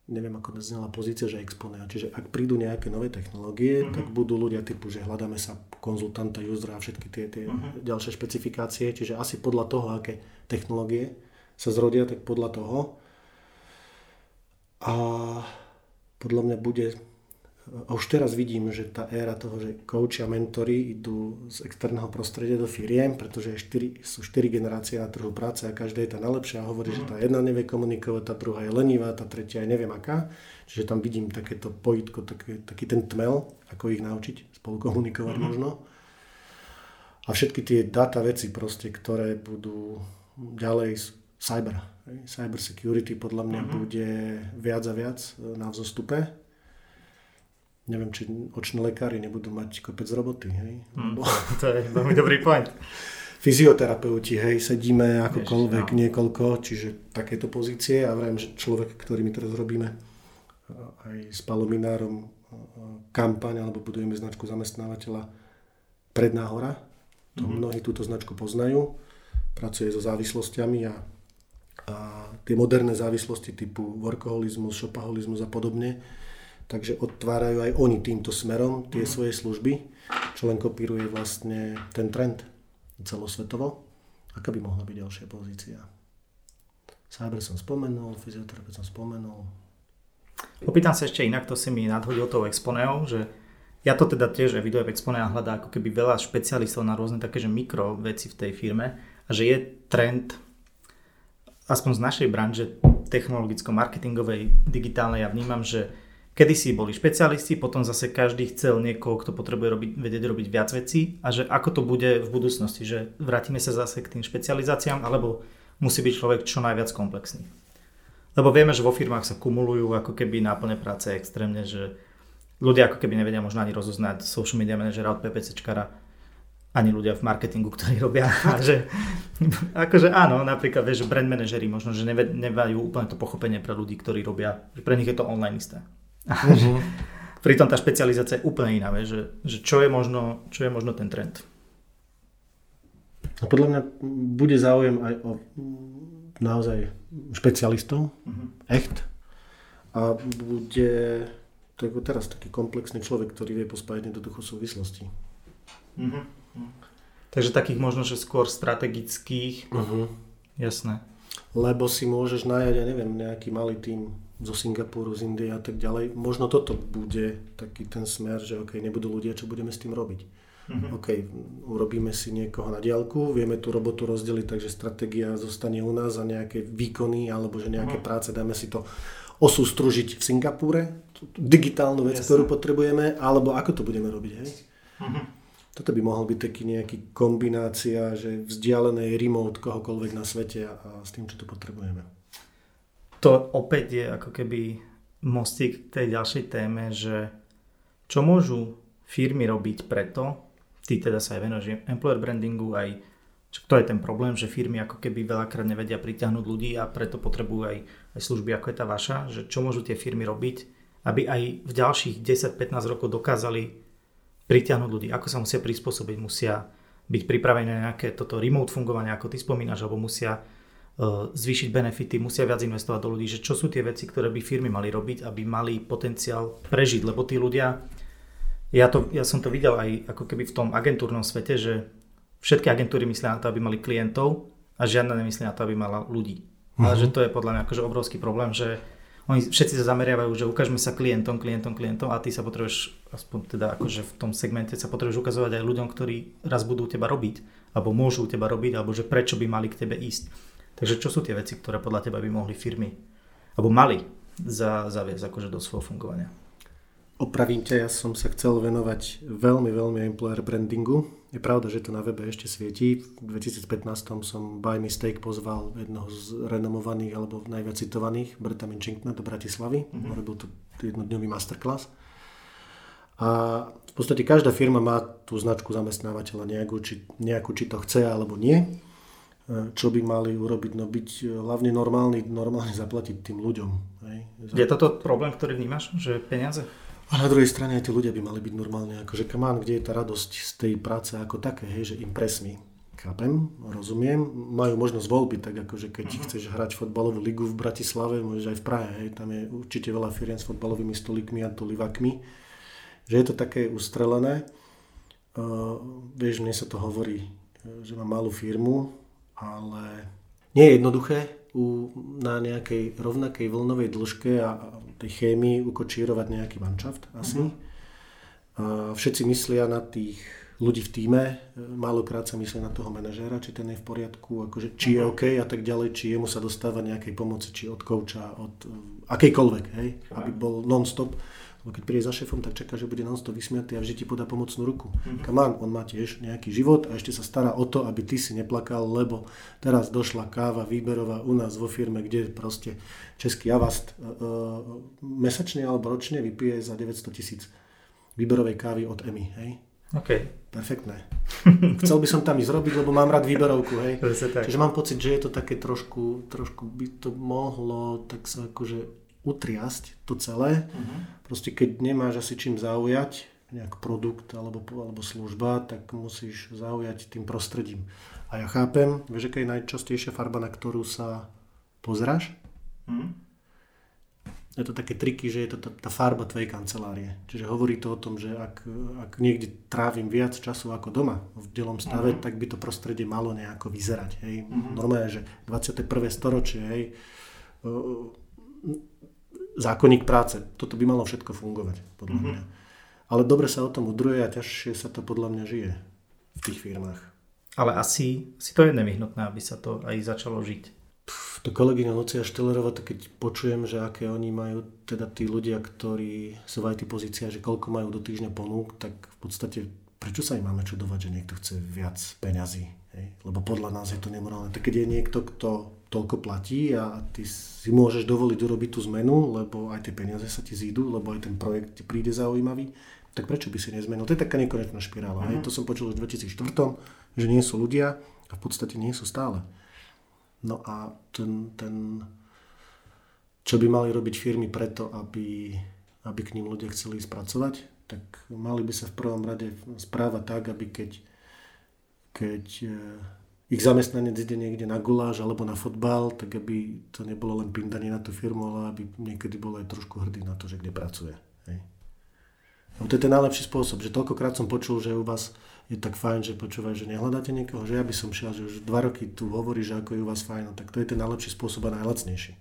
neviem ako znala pozícia, že exponent. Čiže ak prídu nejaké nové technológie, uh-huh. tak budú ľudia typu, že hľadáme sa konzultanta, usera a všetky tie, tie uh-huh. ďalšie špecifikácie. Čiže asi podľa toho, aké technológie sa zrodia, tak podľa toho. A podľa mňa bude a už teraz vidím, že tá éra toho, že coach a mentory idú z externého prostredia do firiem, pretože štyri, sú štyri generácie na trhu práce a každá je tá najlepšia a hovorí, že tá jedna nevie komunikovať, tá druhá je lenivá, tá tretia je neviem aká. Čiže tam vidím takéto pojitko, taký, taký ten tmel, ako ich naučiť spolu komunikovať mm. možno. A všetky tie data veci proste, ktoré budú ďalej cyber. Cyber security podľa mňa mm. bude viac a viac na vzostupe neviem, či oční lekári nebudú mať kopec roboty, hej? Mm, to je veľmi dobrý point. Fyzioterapeuti, hej, sedíme akokoľvek, Ježiš, no. niekoľko, čiže takéto pozície a vrajím, že človek, ktorý my teraz robíme aj s Palominárom kampaň, alebo budujeme značku zamestnávateľa Predná hora, to mm-hmm. mnohí túto značku poznajú, pracuje so závislostiami a, a tie moderné závislosti typu workoholizmus, šopaholizmus a podobne, takže otvárajú aj oni týmto smerom tie mm. svoje služby, čo len kopíruje vlastne ten trend celosvetovo. Aká by mohla byť ďalšia pozícia? Cyber som spomenul, fyzioterapeut som spomenul. Popýtam sa ešte inak, to si mi nadhodil tou Exponeou, že ja to teda tiež evidujem Exponea hľadá ako keby veľa špecialistov na rôzne také, že mikro veci v tej firme a že je trend aspoň z našej branže technologicko-marketingovej, digitálnej, ja vnímam, že Kedy si boli špecialisti, potom zase každý chcel niekoho, kto potrebuje robiť, vedieť robiť viac vecí a že ako to bude v budúcnosti, že vrátime sa zase k tým špecializáciám alebo musí byť človek čo najviac komplexný. Lebo vieme, že vo firmách sa kumulujú ako keby náplne práce extrémne, že ľudia ako keby nevedia možno ani rozoznať social media manažera od PPCčkara, ani ľudia v marketingu, ktorí robia. A že, akože áno, napríklad vieš, brand manažery možno, že nevajú úplne to pochopenie pre ľudí, ktorí robia, že pre nich je to online isté. Uh-huh. Pritom tá špecializácia je úplne iná, že, že čo, je možno, čo je možno ten trend. A podľa mňa bude záujem aj o naozaj špecialistov, uh-huh. echt. A bude to je teraz taký komplexný človek, ktorý vie pospájať jednoducho súvislosti. Uh-huh. Takže takých možno, že skôr strategických. Uh-huh. Jasné. Lebo si môžeš najať, ja neviem, nejaký malý tým zo Singapuru, z Indie a tak ďalej. Možno toto bude taký ten smer, že OK, nebudú ľudia, čo budeme s tým robiť. Mm-hmm. OK, urobíme si niekoho na diálku, vieme tú robotu rozdeliť, takže stratégia zostane u nás a nejaké výkony alebo že nejaké mm-hmm. práce, dáme si to osústružiť v Singapúre, digitálnu vec, Jasne. ktorú potrebujeme, alebo ako to budeme robiť, hej? Mm-hmm. Toto by mohol byť taký nejaký kombinácia, že vzdialenej remote kohokoľvek na svete a, a s tým, čo tu potrebujeme to opäť je ako keby mostík k tej ďalšej téme, že čo môžu firmy robiť preto, ty teda sa aj venuješ employer brandingu, aj čo to je ten problém, že firmy ako keby veľakrát nevedia pritiahnuť ľudí a preto potrebujú aj, aj služby ako je tá vaša, že čo môžu tie firmy robiť, aby aj v ďalších 10-15 rokov dokázali pritiahnuť ľudí, ako sa musia prispôsobiť, musia byť pripravené na nejaké toto remote fungovanie, ako ty spomínaš, alebo musia zvýšiť benefity, musia viac investovať do ľudí, že čo sú tie veci, ktoré by firmy mali robiť, aby mali potenciál prežiť, lebo tí ľudia, ja, to, ja som to videl aj ako keby v tom agentúrnom svete, že všetky agentúry myslia na to, aby mali klientov a žiadna nemyslia na to, aby mala ľudí. Uh-huh. Ale mhm. že to je podľa mňa akože obrovský problém, že oni všetci sa zameriavajú, že ukážme sa klientom, klientom, klientom a ty sa potrebuješ, aspoň teda akože v tom segmente sa potrebuješ ukazovať aj ľuďom, ktorí raz budú teba robiť, alebo môžu teba robiť, alebo že prečo by mali k tebe ísť. Takže čo sú tie veci, ktoré podľa teba by mohli firmy, alebo mali za, zaviesť akože do svojho fungovania? Opravím ťa, ja som sa chcel venovať veľmi, veľmi employer brandingu. Je pravda, že to na webe ešte svietí. V 2015 som by mistake pozval jednoho z renomovaných alebo najviac citovaných, Berta Minchinkna do Bratislavy. Mm-hmm. Robil tu jednodňový masterclass. A v podstate každá firma má tú značku zamestnávateľa nejakú, či, nejakú, či to chce alebo nie. Čo by mali urobiť? No byť hlavne normálny, normálne zaplatiť tým ľuďom. Hej. Je toto problém, ktorý vnímaš, že peniaze? A na druhej strane aj tí ľudia by mali byť normálne, akože kamán, kde je tá radosť z tej práce ako také, hej, že impress me. Chápem, rozumiem, majú možnosť voľby, tak akože keď uh-huh. chceš hrať fotbalovú ligu v Bratislave, môžeš aj v Prahe, hej, tam je určite veľa firiem s fotbalovými stolíkmi a tulivakmi, že je to také ustrelené. Uh, vieš, mne sa to hovorí, že mám malú firmu, ale nie je jednoduché u, na nejakej rovnakej vlnovej dĺžke a tej chémii ukočírovať nejaký manšaft asi. Uh-huh. A všetci myslia na tých ľudí v týme, málokrát sa myslia na toho manažéra, či ten je v poriadku, akože, či je mhm. OK a tak ďalej, či jemu sa dostáva nejakej pomoci, či od kouča, od akejkoľvek, hej, aby bol non-stop lebo keď príde za šéfom, tak čaká, že bude non-stop vysmiatý a vždy ti podá pomocnú ruku. Mm-hmm. Come on, on má tiež nejaký život a ešte sa stará o to, aby ty si neplakal, lebo teraz došla káva výberová u nás vo firme, kde proste český avast uh, mesačne alebo ročne vypije za 900 tisíc výberovej kávy od EMI, hej? OK. Perfektné. Chcel by som tam ísť robiť, lebo mám rád výberovku, hej. Čiže mám pocit, že je to také trošku, trošku by to mohlo tak sa akože utriasť to celé. Uh-huh. Proste keď nemáš asi čím zaujať, nejak produkt alebo, alebo služba, tak musíš zaujať tým prostredím. A ja chápem, vieš, aká je najčastejšia farba, na ktorú sa pozráš? Uh-huh. Je to také triky, že je to tá, tá farba tvojej kancelárie. Čiže hovorí to o tom, že ak, ak niekde trávim viac času ako doma v delom stave, uh-huh. tak by to prostredie malo nejako vyzerať. Hej. Uh-huh. Normálne, že 21. storočie, hej, zákonník práce. Toto by malo všetko fungovať, podľa mm-hmm. mňa. Ale dobre sa o tom udruje a ťažšie sa to podľa mňa žije v tých firmách. Ale asi, asi to je nevyhnutné, aby sa to aj začalo žiť. Pff, to kolegyňa Lucia Štelerová, to keď počujem, že aké oni majú, teda tí ľudia, ktorí sú v IT pozícia, že koľko majú do týždňa ponúk, tak v podstate prečo sa im máme čudovať, že niekto chce viac peňazí? Hej? Lebo podľa nás je to nemorálne. Tak keď je niekto, kto toľko platí a ty si môžeš dovoliť urobiť tú zmenu, lebo aj tie peniaze sa ti zídu, lebo aj ten projekt ti príde zaujímavý, tak prečo by si nezmenil? To je taká nekonečná špirála. Mm-hmm. To som počul v 2004, že nie sú ľudia a v podstate nie sú stále. No a ten, ten čo by mali robiť firmy preto, aby, aby k ním ľudia chceli spracovať, tak mali by sa v prvom rade správať tak, aby keď, keď ich zamestnanec ide niekde na guláš alebo na fotbal, tak aby to nebolo len pindanie na tú firmu, ale aby niekedy bol aj trošku hrdý na to, že kde pracuje. Hej. No to je ten najlepší spôsob, že toľkokrát som počul, že u vás je tak fajn, že počúvaj, že nehľadáte niekoho, že ja by som šiel, že už dva roky tu hovorí, že ako je u vás fajn, no tak to je ten najlepší spôsob a najlacnejší.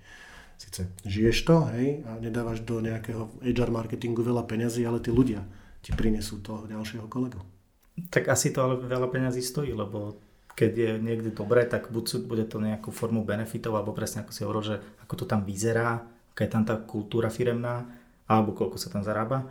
Sice žiješ to, hej, a nedávaš do nejakého HR marketingu veľa peňazí, ale tí ľudia ti prinesú toho ďalšieho kolegu. Tak asi to ale veľa peňazí stojí, lebo keď je niekde dobré, tak buď bude to nejakú formu benefitov, alebo presne ako si hovoril, že ako to tam vyzerá, aká je tam tá kultúra firemná, alebo koľko sa tam zarába,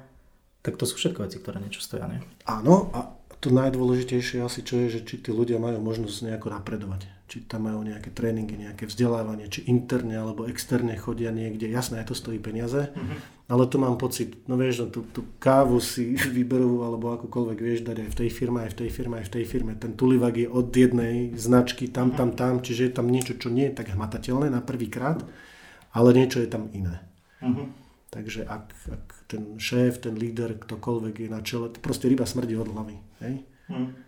tak to sú všetko veci, ktoré niečo stoja? Áno, a to najdôležitejšie asi čo je, že či tí ľudia majú možnosť nejako napredovať. Či tam majú nejaké tréningy, nejaké vzdelávanie, či interne alebo externe chodia niekde. Jasné, aj to stojí peniaze, mm-hmm. ale tu mám pocit, no vieš, no, tú, tú kávu si výberovú alebo akúkoľvek vieš dať aj v tej firme, aj v tej firme, aj v tej firme. Ten tulivak je od jednej značky tam, tam, tam, čiže je tam niečo, čo nie je tak hmatateľné na prvý krát, ale niečo je tam iné. Mm-hmm. Takže ak, ak ten šéf, ten líder, ktokoľvek je na čele, proste ryba smrdí od hlavy. Hej? Hmm.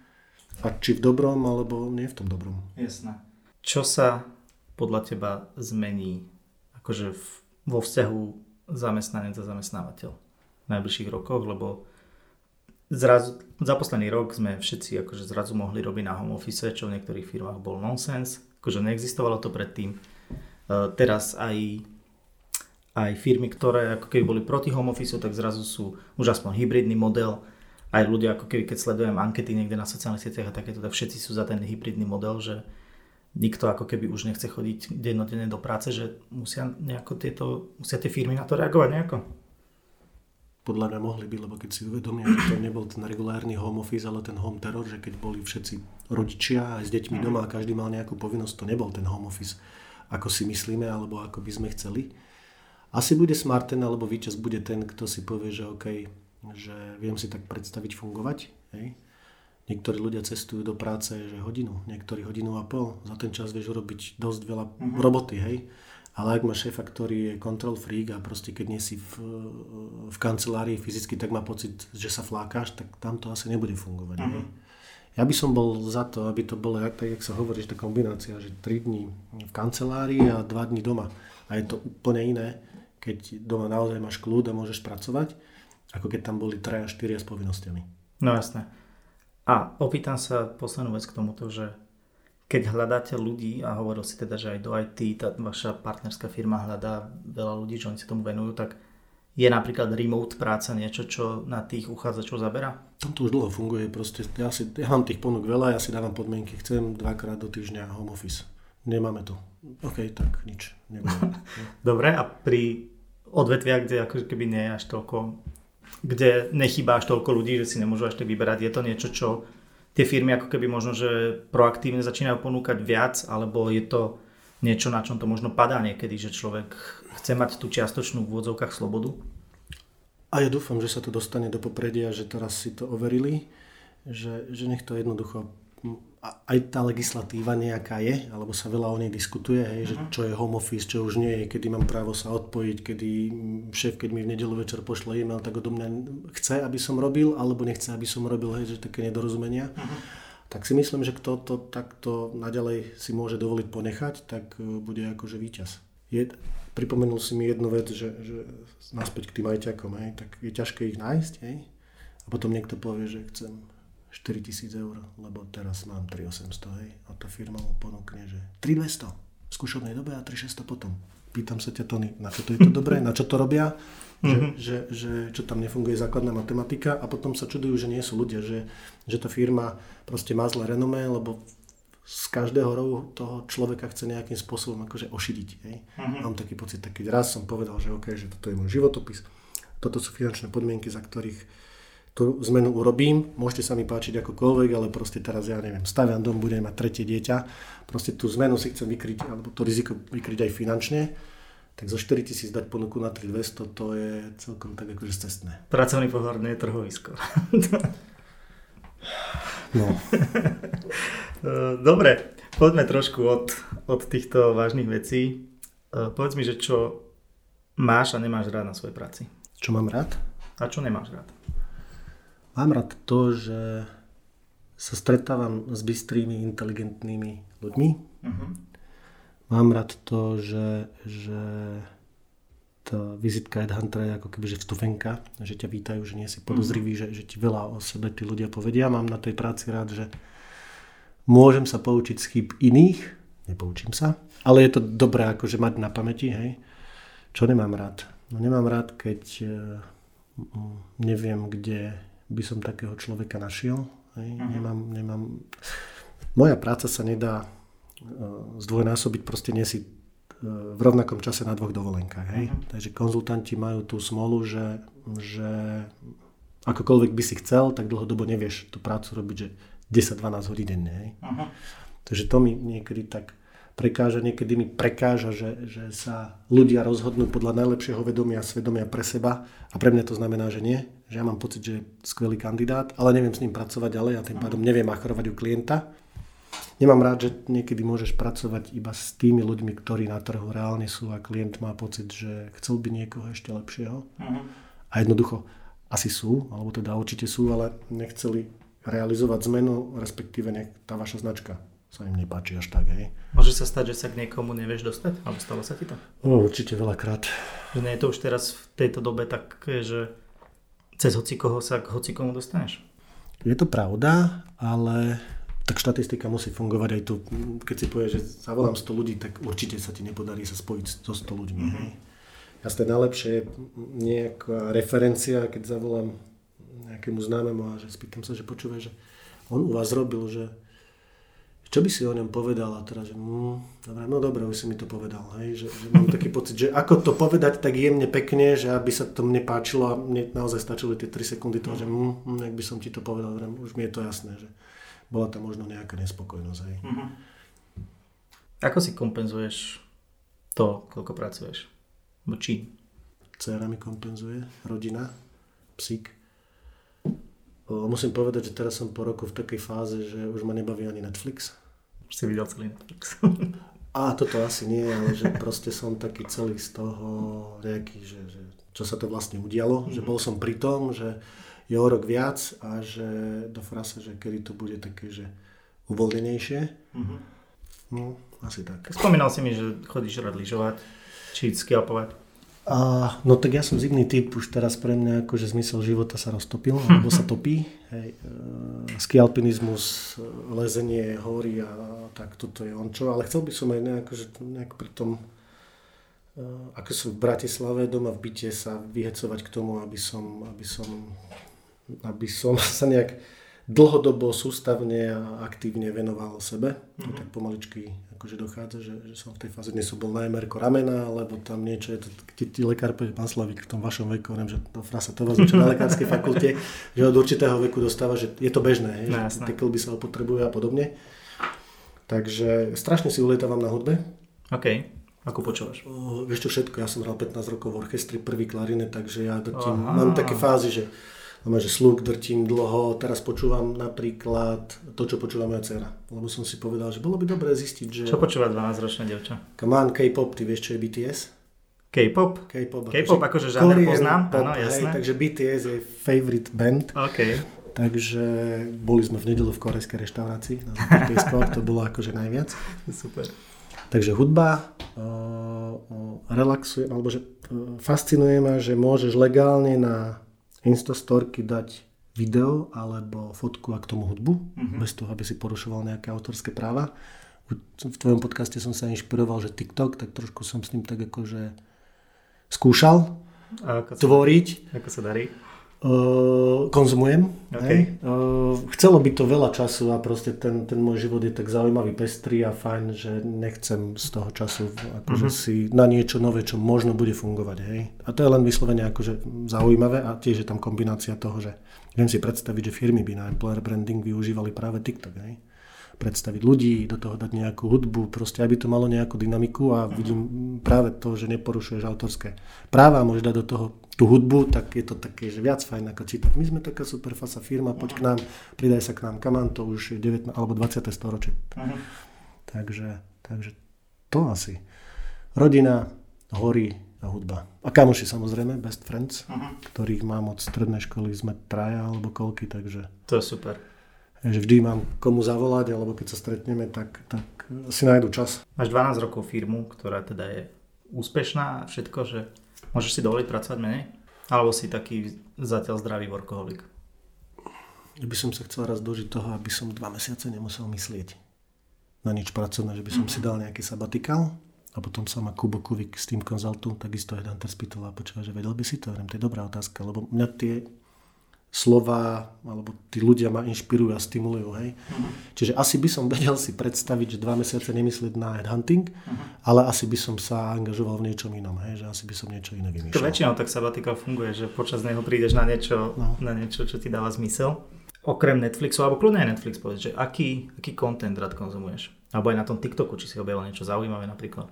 A či v dobrom, alebo nie v tom dobrom. Jasné. Čo sa podľa teba zmení akože v, vo vzťahu zamestnanec a zamestnávateľ v najbližších rokoch, lebo zrazu, za posledný rok sme všetci akože zrazu mohli robiť na home office, čo v niektorých firmách bol nonsens, akože neexistovalo to predtým. Uh, teraz aj aj firmy, ktoré ako keby boli proti home office, tak zrazu sú už aspoň hybridný model. Aj ľudia, ako keby keď sledujem ankety niekde na sociálnych sieťach a takéto, tak všetci sú za ten hybridný model, že nikto ako keby už nechce chodiť dennodenne do práce, že musia, nejako tieto, musia tie firmy na to reagovať nejako? Podľa mňa mohli by, lebo keď si uvedomia, že to nebol ten regulárny home office, ale ten home terror, že keď boli všetci rodičia aj s deťmi doma a každý mal nejakú povinnosť, to nebol ten home office, ako si myslíme, alebo ako by sme chceli. Asi bude smart ten, alebo výčas bude ten, kto si povie, že OK, že viem si tak predstaviť fungovať. Hej. Niektorí ľudia cestujú do práce že hodinu, niektorí hodinu a pol. Za ten čas vieš urobiť dosť veľa mm-hmm. roboty, hej. Ale ak máš šéfa, ktorý je control freak a proste keď nie si v, v kancelárii fyzicky, tak má pocit, že sa flákáš, tak tam to asi nebude fungovať. Mm-hmm. Ja by som bol za to, aby to bolo, tak jak sa hovorí, že tá kombinácia, že 3 dní v kancelárii a 2 dní doma. A je to úplne iné, keď doma naozaj máš kľud a môžeš pracovať, ako keď tam boli 3 a 4 s povinnosťami. No jasné. A opýtam sa poslednú vec k tomuto, že keď hľadáte ľudí, a hovoril si teda, že aj do IT, tá vaša partnerská firma hľadá veľa ľudí, čo oni sa tomu venujú, tak je napríklad remote práca niečo, čo na tých uchádzačov zabera? Tam to už dlho funguje, proste ja, si, ja mám tých ponúk veľa, ja si dávam podmienky, chcem dvakrát do týždňa home office. Nemáme to. OK, tak nič. Dobre, a pri odvetviach, kde ako keby nie je až toľko, kde nechýba až toľko ľudí, že si nemôžu až tak vyberať, je to niečo, čo tie firmy ako keby možno, že proaktívne začínajú ponúkať viac, alebo je to niečo, na čom to možno padá niekedy, že človek chce mať tú čiastočnú v úvodzovkách slobodu? A ja dúfam, že sa to dostane do popredia, že teraz si to overili, že, že nech to jednoducho aj tá legislatíva nejaká je, alebo sa veľa o nej diskutuje, hej, že mhm. čo je home office, čo už nie je, kedy mám právo sa odpojiť, kedy šéf, keď mi v nedelu večer pošle e-mail, tak odo mňa chce, aby som robil, alebo nechce, aby som robil, hej, že také nedorozumenia. Uh-huh. Tak si myslím, že kto to takto naďalej si môže dovoliť ponechať, tak e, bude akože víťaz. Je, pripomenul si mi jednu vec, že, že naspäť k tým ajťakom, hej, tak je ťažké ich nájsť, hej, a potom niekto povie, že chcem 4000 eur, lebo teraz mám 3800, hej, a tá firma mu ponúkne, že 3200 v skúšobnej dobe a 3600 potom. Pýtam sa ťa, Tony, na čo to je to dobré, na čo to robia, mm-hmm. že, že, čo tam nefunguje základná matematika a potom sa čudujú, že nie sú ľudia, že, že tá firma proste má zlé renomé, lebo z každého rohu toho človeka chce nejakým spôsobom akože ošidiť. Hej. Mm-hmm. Mám taký pocit, tak keď raz som povedal, že OK, že toto je môj životopis, toto sú finančné podmienky, za ktorých tú zmenu urobím, môžete sa mi páčiť akokoľvek, ale proste teraz ja neviem, staviam dom, budem mať tretie dieťa, proste tú zmenu si chcem vykryť, alebo to riziko vykryť aj finančne, tak zo 4000 dať ponuku na 3200, to je celkom tak akože cestné. Pracovný pohľad nie je trhovisko. no. Dobre, poďme trošku od, od týchto vážnych vecí. E, povedz mi, že čo máš a nemáš rád na svojej práci. Čo mám rád? A čo nemáš rád? Mám rád to, že sa stretávam s bystrými, inteligentnými ľuďmi. Uh-huh. Mám rád to, že, že tá vizitka Headhuntera je ako keby že vstupenka, že ťa vítajú, že nie si podozrivý, uh-huh. že, že ti veľa o sebe tí ľudia povedia. Mám na tej práci rád, že môžem sa poučiť z chyb iných, nepoučím sa, ale je to dobré akože mať na pamäti, hej. Čo nemám rád? No nemám rád, keď uh, neviem, kde by som takého človeka našiel. Hej. Uh-huh. Nemám, nemám... Moja práca sa nedá uh, zdvojnásobiť, proste nie si uh, v rovnakom čase na dvoch dovolenkách. Hej. Uh-huh. Takže konzultanti majú tú smolu, že, že akokoľvek by si chcel, tak dlhodobo nevieš tú prácu robiť, že 10-12 hodín denne. Hej. Uh-huh. Takže to mi niekedy tak prekáža, niekedy mi prekáža, že, že sa ľudia rozhodnú podľa najlepšieho vedomia a svedomia pre seba a pre mňa to znamená, že nie, že ja mám pocit, že je skvelý kandidát, ale neviem s ním pracovať ďalej a tým pádom neviem achrovať u klienta. Nemám rád, že niekedy môžeš pracovať iba s tými ľuďmi, ktorí na trhu reálne sú a klient má pocit, že chcel by niekoho ešte lepšieho. Uh-huh. A jednoducho asi sú, alebo teda určite sú, ale nechceli realizovať zmenu, respektíve nech tá vaša značka sa im nepáči až tak, hej. Môže sa stať, že sa k niekomu nevieš dostať? Alebo stalo sa ti to? No, určite veľakrát. Že nie je to už teraz v tejto dobe tak, že cez hocikoho sa k hocikomu dostaneš? Je to pravda, ale tak štatistika musí fungovať aj tu. Keď si povieš, že zavolám 100 ľudí, tak určite sa ti nepodarí sa spojiť so 100 ľuďmi. Mm-hmm. Hej. Jasné, najlepšie je nejaká referencia, keď zavolám nejakému známemu a že spýtam sa, že počúvaj, že on u vás robil, že čo by si o ňom povedal a teraz, že mm, dobre, no dobre, už si mi to povedal, hej, že, že mám taký pocit, že ako to povedať tak jemne pekne, že aby sa to mne páčilo a mne naozaj stačili tie 3 sekundy toho, že mm, mm, ak by som ti to povedal, už mi je to jasné, že bola tam možno nejaká nespokojnosť, hej. Mm-hmm. Ako si kompenzuješ to, koľko pracuješ? Čím? Cera mi kompenzuje, rodina, psík. Musím povedať, že teraz som po roku v takej fáze, že už ma nebaví ani Netflix. Už si videl celý Netflix. A toto asi nie, ale že proste som taký celý z toho nejaký, že, že čo sa to vlastne udialo, mm-hmm. že bol som pri tom, že je o rok viac a že do frase, že kedy to bude také, že uvoľnenejšie. Mm-hmm. No, asi tak. Spomínal si mi, že chodíš rád lyžovať, či skialpovať. A, no tak ja som zimný typ, už teraz pre mňa akože zmysel života sa roztopil, alebo sa topí. Hej, e, skialpinizmus, lezenie hory a tak toto je on čo, ale chcel by som aj nejak, že nejak pri tom, e, ako som v Bratislave doma v byte sa vyhecovať k tomu, aby som, aby som, aby som sa nejak dlhodobo, sústavne a aktívne venoval sebe. Mm-hmm. tak pomaličky akože dochádza, že, že som v tej fáze, dnes som bol na MR ramena, lebo tam niečo je to, keď ti lekár pán Slavík, v tom vašom veku, neviem, že to frasa, to vás na lekárskej fakulte, že od určitého veku dostáva, že je to bežné, hej, no, že tie klby sa opotrebujú a podobne. Takže strašne si ulietávam na hudbe. OK. Ako počúvaš? Vieš čo všetko, ja som hral 15 rokov v orchestri, prvý klarinet, takže ja tým, mám také fázy, že Máme, že slúk drtím dlho, teraz počúvam napríklad to, čo počúva moja dcera. Lebo som si povedal, že bolo by dobré zistiť, že... Čo počúva 12-ročná devča? Come on, K-pop, ty vieš, čo je BTS? K-pop? K-pop, K-pop akože žáner poznám, pop, áno, jasné. Hej, takže BTS je favorite band. OK. Takže boli sme v nedelu v korejskej reštaurácii, na skôr, to bolo akože najviac. Super. Takže hudba uh, relaxuje, alebo že uh, fascinuje ma, že môžeš legálne na Instastorky dať video alebo fotku a k tomu hudbu, mm-hmm. bez toho, aby si porušoval nejaké autorské práva. V tvojom podcaste som sa inšpiroval, že TikTok, tak trošku som s ním tak akože skúšal a ako tvoriť. Sa, ako sa darí? Uh, konzumujem. Okay. Uh, chcelo by to veľa času a proste ten, ten môj život je tak zaujímavý, pestrý a fajn, že nechcem z toho času akože uh-huh. si na niečo nové, čo možno bude fungovať. Hej. A to je len vyslovene akože zaujímavé a tiež je tam kombinácia toho, že viem si predstaviť, že firmy by na employer branding využívali práve TikTok. Hej predstaviť ľudí, do toho dať nejakú hudbu, proste aby to malo nejakú dynamiku a vidím práve to, že neporušuješ autorské práva môžeš dať do toho tú hudbu, tak je to také, že viac fajn ako čítať. My sme taká super fasa firma, poď k nám, pridaj sa k nám, kamán, to už je 19 alebo 20. storočie. Uh-huh. Takže, takže to asi. Rodina, hory a hudba. A kamoši samozrejme, best friends, uh-huh. ktorých mám od strednej školy, sme traja alebo koľky, takže... To je super že vždy mám komu zavolať, alebo keď sa stretneme, tak, tak si nájdu čas. Máš 12 rokov firmu, ktorá teda je úspešná a všetko, že môžeš si dovoliť pracovať menej? Alebo si taký zatiaľ zdravý workoholik? Ja by som sa chcel raz dožiť toho, aby som dva mesiace nemusel myslieť na nič pracovné, že by som mm-hmm. si dal nejaký sabatikál a potom sa ma Kubo Kuvik s tým konzultu takisto Headhunter spýtal a počúva, že vedel by si to? to je dobrá otázka, lebo mňa tie slova, alebo tí ľudia ma inšpirujú a stimulujú. Hej. Uh-huh. Čiže asi by som vedel si predstaviť, že dva mesiace nemyslieť na headhunting, uh-huh. ale asi by som sa angažoval v niečom inom, hej, že asi by som niečo iné vymýšľal. Väčšinou tak sabatika funguje, že počas neho prídeš na niečo, no. na niečo, čo ti dáva zmysel. Okrem Netflixu, alebo kľudne aj Netflix povedz, že aký, aký content rád konzumuješ? Alebo aj na tom TikToku, či si objavil niečo zaujímavé napríklad.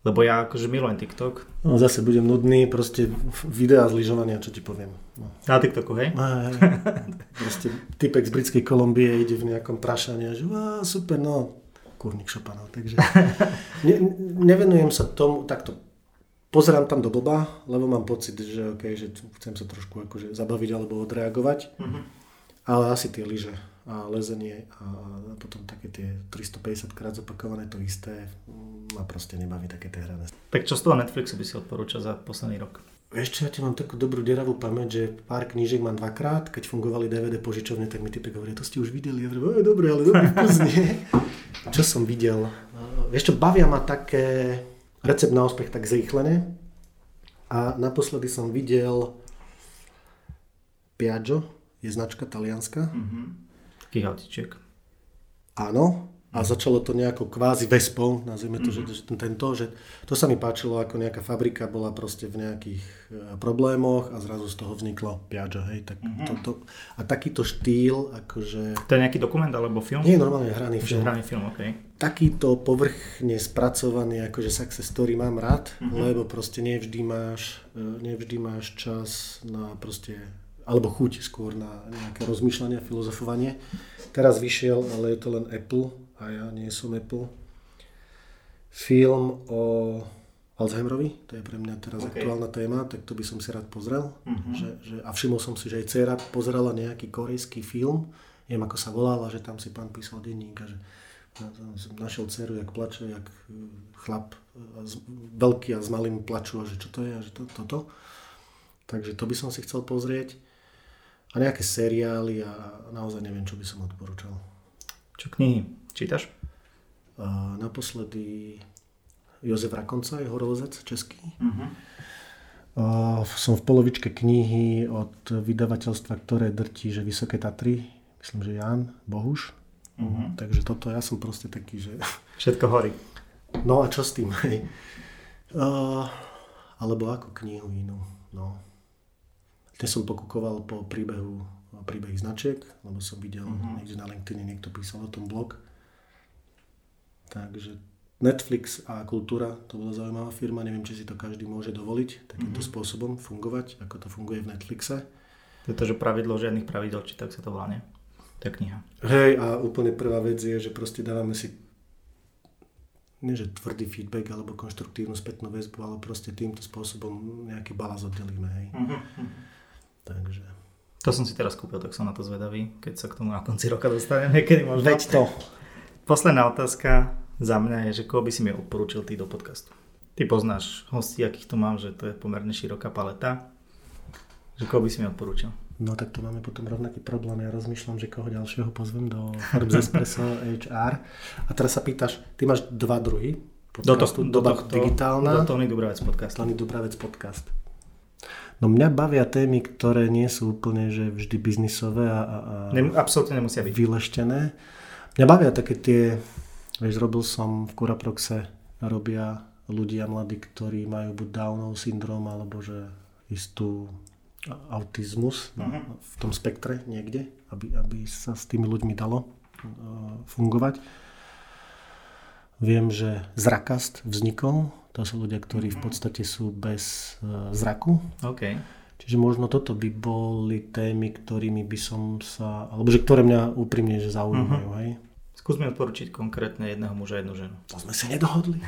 Lebo ja akože milujem TikTok. No zase budem nudný, proste videá z lyžovania, čo ti poviem. No. Na TikToku, hej? Aj, proste typek z britskej Kolumbie ide v nejakom prašani a že á, super, no, kurník šopanov. Takže ne, nevenujem sa tomu takto. Pozerám tam do blba, lebo mám pocit, že, okay, že chcem sa trošku akože zabaviť alebo odreagovať. Mm-hmm. Ale asi tie lyže a lezenie a potom také tie 350 krát zopakované to isté ma proste nebaví také tie hrané. Tak čo z toho Netflixu by si odporúčal za posledný rok? Vieš čo, ja ti mám takú dobrú deravú pamäť, že pár knížek mám dvakrát, keď fungovali DVD požičovne, tak mi typek hovorí, to ste už videli, ja hovorím, dobre, ale dobrý vkus, nie? Čo som videl? Vieš čo, bavia ma také recept na úspech tak zrýchlené, A naposledy som videl Piaggio, je značka talianska. Mm-hmm. Taký autiček. Áno, a začalo to nejako kvázi vespou, nazvime to, mm-hmm. že, že tento, že to sa mi páčilo, ako nejaká fabrika bola proste v nejakých e, problémoch a zrazu z toho vzniklo Piaggio, hej, tak mm-hmm. to, to, a takýto štýl, akože... To je nejaký dokument alebo film? Nie, normálne hraný film. Hraný film. Okay. Takýto povrchne spracovaný, akože success story mám rád, mm-hmm. lebo proste nevždy máš, e, nevždy máš čas na proste alebo chuť skôr na nejaké rozmýšľanie, filozofovanie. Teraz vyšiel, ale je to len Apple a ja nie som Apple. Film o Alzheimerovi, to je pre mňa teraz okay. aktuálna téma, tak to by som si rád pozrel. Uh-huh. Že, že, a všimol som si, že aj dcera pozerala nejaký korejský film, neviem ako sa volala, že tam si pán písal denník a že som našiel dceru, jak plače, jak e, chlap e, veľký a s malým plačú a že čo to je a že to, toto. Takže to by som si chcel pozrieť. A nejaké seriály a naozaj neviem, čo by som odporúčal. Čo knihy? Čítaš? A naposledy Jozef Rakonca je horolezec český. Uh-huh. A som v polovičke knihy od vydavateľstva, ktoré drtí, že Vysoké Tatry, myslím, že Jan Bohuš. Uh-huh. Takže toto ja som proste taký, že... Všetko horí. No a čo s tým? Hej? Uh, alebo ako knihu inú. No. Dnes som pokúkoval po príbehu príbehy značiek, lebo som videl uh-huh. niekde na LinkedIn niekto písal o tom blog. Takže Netflix a kultúra, to bola zaujímavá firma, neviem, či si to každý môže dovoliť takýmto mm-hmm. spôsobom fungovať, ako to funguje v Netflixe. To je to, že pravidlo žiadnych pravidel, či tak sa to volá, nie? Tá kniha. Hej, a úplne prvá vec je, že proste dávame si nie že tvrdý feedback alebo konštruktívnu spätnú väzbu, ale proste týmto spôsobom nejaký balaz oddelíme, hej. Mm-hmm. Takže... To som si teraz kúpil, tak som na to zvedavý, keď sa k tomu na konci roka dostaneme, kedy možno. Veď to. Posledná otázka za mňa je, že koho by si mi odporúčil ty do podcastu? Ty poznáš hostí, akých tu mám, že to je pomerne široká paleta. Že koho by si mi odporúčil? No tak tu máme potom rovnaký problém. Ja rozmýšľam, že koho ďalšieho pozvem do Forbes Espresso HR. A teraz sa pýtaš, ty máš dva druhy podcastu. Do, to, do tohto, digitálna. Do Tony Dubravec podcast. Tony Dubravec podcast. No mňa bavia témy, ktoré nie sú úplne že vždy biznisové a, a, a Nem, absolútne nemusia byť. vyleštené. Mňa bavia také tie Vieš, robil som v Kuraproxe, robia ľudia mladí, ktorí majú buď Downov syndrom, alebo že istú autizmus uh-huh. v tom spektre niekde, aby, aby sa s tými ľuďmi dalo uh, fungovať. Viem, že zrakast vznikol, to sú ľudia, ktorí v mhm. podstate sú bez uh, zraku. Okay. Čiže možno toto by boli témy, ktorými by som sa, alebo že ktoré mňa úprimne že zaujímajú, uh-huh. hej. Skús mi odporučiť konkrétne jedného muža, jednu ženu. To sme sa nedohodli.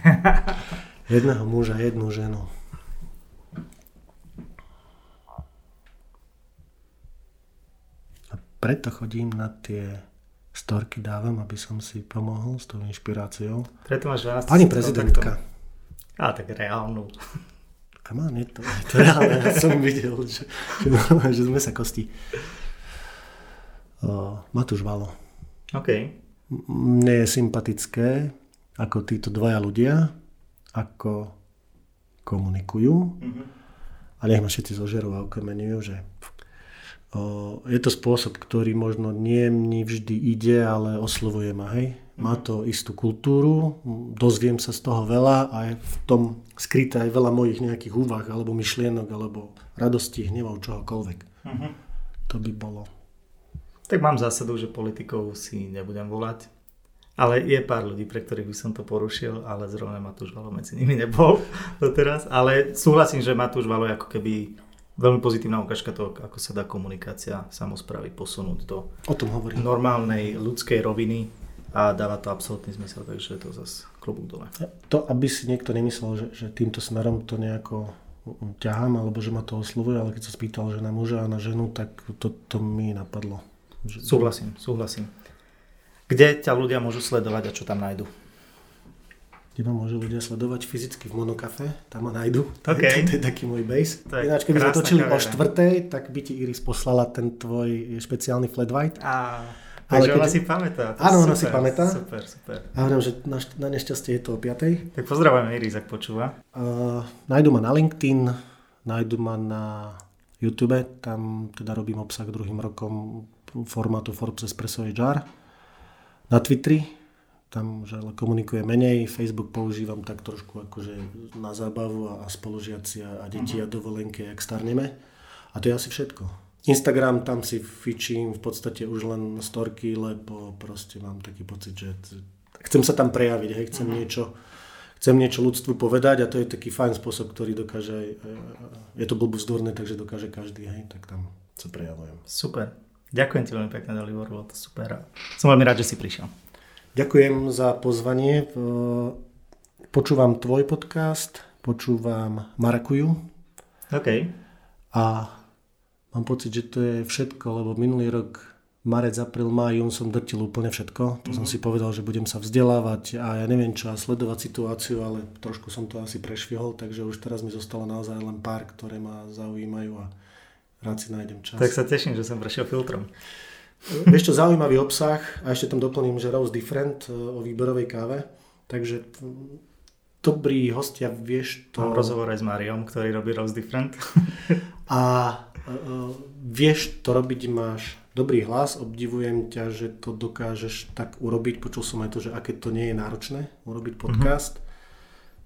jedného muža, jednu ženu. A preto chodím na tie storky dávam, aby som si pomohol s tou inšpiráciou. Preto máš 12 Pani prezidentka. A tak reálnu. Come on, je to, je to reálne. Ja som videl, že, že, že sme sa kosti. Uh, Matúš Valo. OK mne je sympatické, ako títo dvaja ľudia, ako komunikujú. Mm-hmm. A nech ma všetci zožerú a okemenujú, že o, je to spôsob, ktorý možno nie mni vždy ide, ale oslovuje ma, hej. Má mhm. to istú kultúru, dozviem sa z toho veľa a je v tom skryté aj veľa mojich nejakých úvah, alebo myšlienok, alebo radosti, hnevov, čohokoľvek. Mm-hmm. To by bolo tak mám zásadu, že politikov si nebudem volať. Ale je pár ľudí, pre ktorých by som to porušil, ale zrovna Matúš Valo medzi nimi nebol doteraz. Ale súhlasím, že Matúš Valo je ako keby veľmi pozitívna ukážka toho, ako sa dá komunikácia samozprávy posunúť do o tom hovorím. normálnej ľudskej roviny a dáva to absolútny zmysel, takže je to zase klobúk dole. To, aby si niekto nemyslel, že, že týmto smerom to nejako ťahám, alebo že ma to oslovuje, ale keď sa spýtal, že na muža a na ženu, tak to, to mi napadlo. Súhlasím, súhlasím. Kde ťa ľudia môžu sledovať a čo tam nájdu? Kde ma môžu ľudia sledovať fyzicky v Monokafe, tam ma nájdu. Okay. To je taký môj base. Ináč, keby sme točili o štvrtej, tak by ti Iris poslala ten tvoj špeciálny flat white. A, takže keď... ona si pamätá. Áno, ona si pamätá. Super, super. A hovorím, že na, na nešťastie je to o piatej. Tak pozdravujeme Iris, ak počúva. Uh, nájdu ma na LinkedIn, nájdu ma na YouTube, tam teda robím obsah druhým rokom formátu Forbes Espresso HR. Na Twitteri, tam už ale komunikuje menej, Facebook používam tak trošku akože na zábavu a, a spolužiaci a, a deti uh-huh. a dovolenky, jak starneme. A to je asi všetko. Instagram, tam si fičím v podstate už len storky, lebo proste mám taký pocit, že chcem sa tam prejaviť, hej, chcem uh-huh. niečo chcem niečo ľudstvu povedať a to je taký fajn spôsob, ktorý dokáže, je to blbúzdorné, takže dokáže každý, hej, tak tam sa prejavujem. Super. Ďakujem ti veľmi pekne, Dalibor, bolo to super. Som veľmi rád, že si prišiel. Ďakujem za pozvanie. Počúvam tvoj podcast, počúvam Marakuju. OK. A mám pocit, že to je všetko, lebo minulý rok marec, apríl, máj, jún som drtil úplne všetko. To mm-hmm. som mhm. si povedal, že budem sa vzdelávať a ja neviem čo a sledovať situáciu, ale trošku som to asi prešvihol, takže už teraz mi zostalo naozaj len pár, ktoré ma zaujímajú a rád si nájdem čas. Tak sa teším, že som prešiel filtrom. Vieš čo, zaujímavý obsah a ešte tam doplním, že Rose Different e, o výberovej káve, takže dobrý hostia, vieš to... Mám rozhovor aj s Mariom, ktorý robí Rose Different. a uh, vieš to robiť, máš dobrý hlas, obdivujem ťa, že to dokážeš tak urobiť. Počul som aj to, že aké to nie je náročné urobiť mhm. podcast.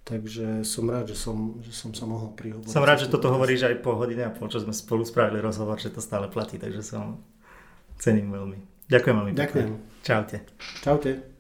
Takže som rád, že som, že som sa mohol prihovoriť. Som rád, že toto hovoríš aj po hodine a pol, čo sme spolu spravili rozhovor, že to stále platí, takže som cením veľmi. Ďakujem veľmi. Ďakujem. Čaute. Čaute.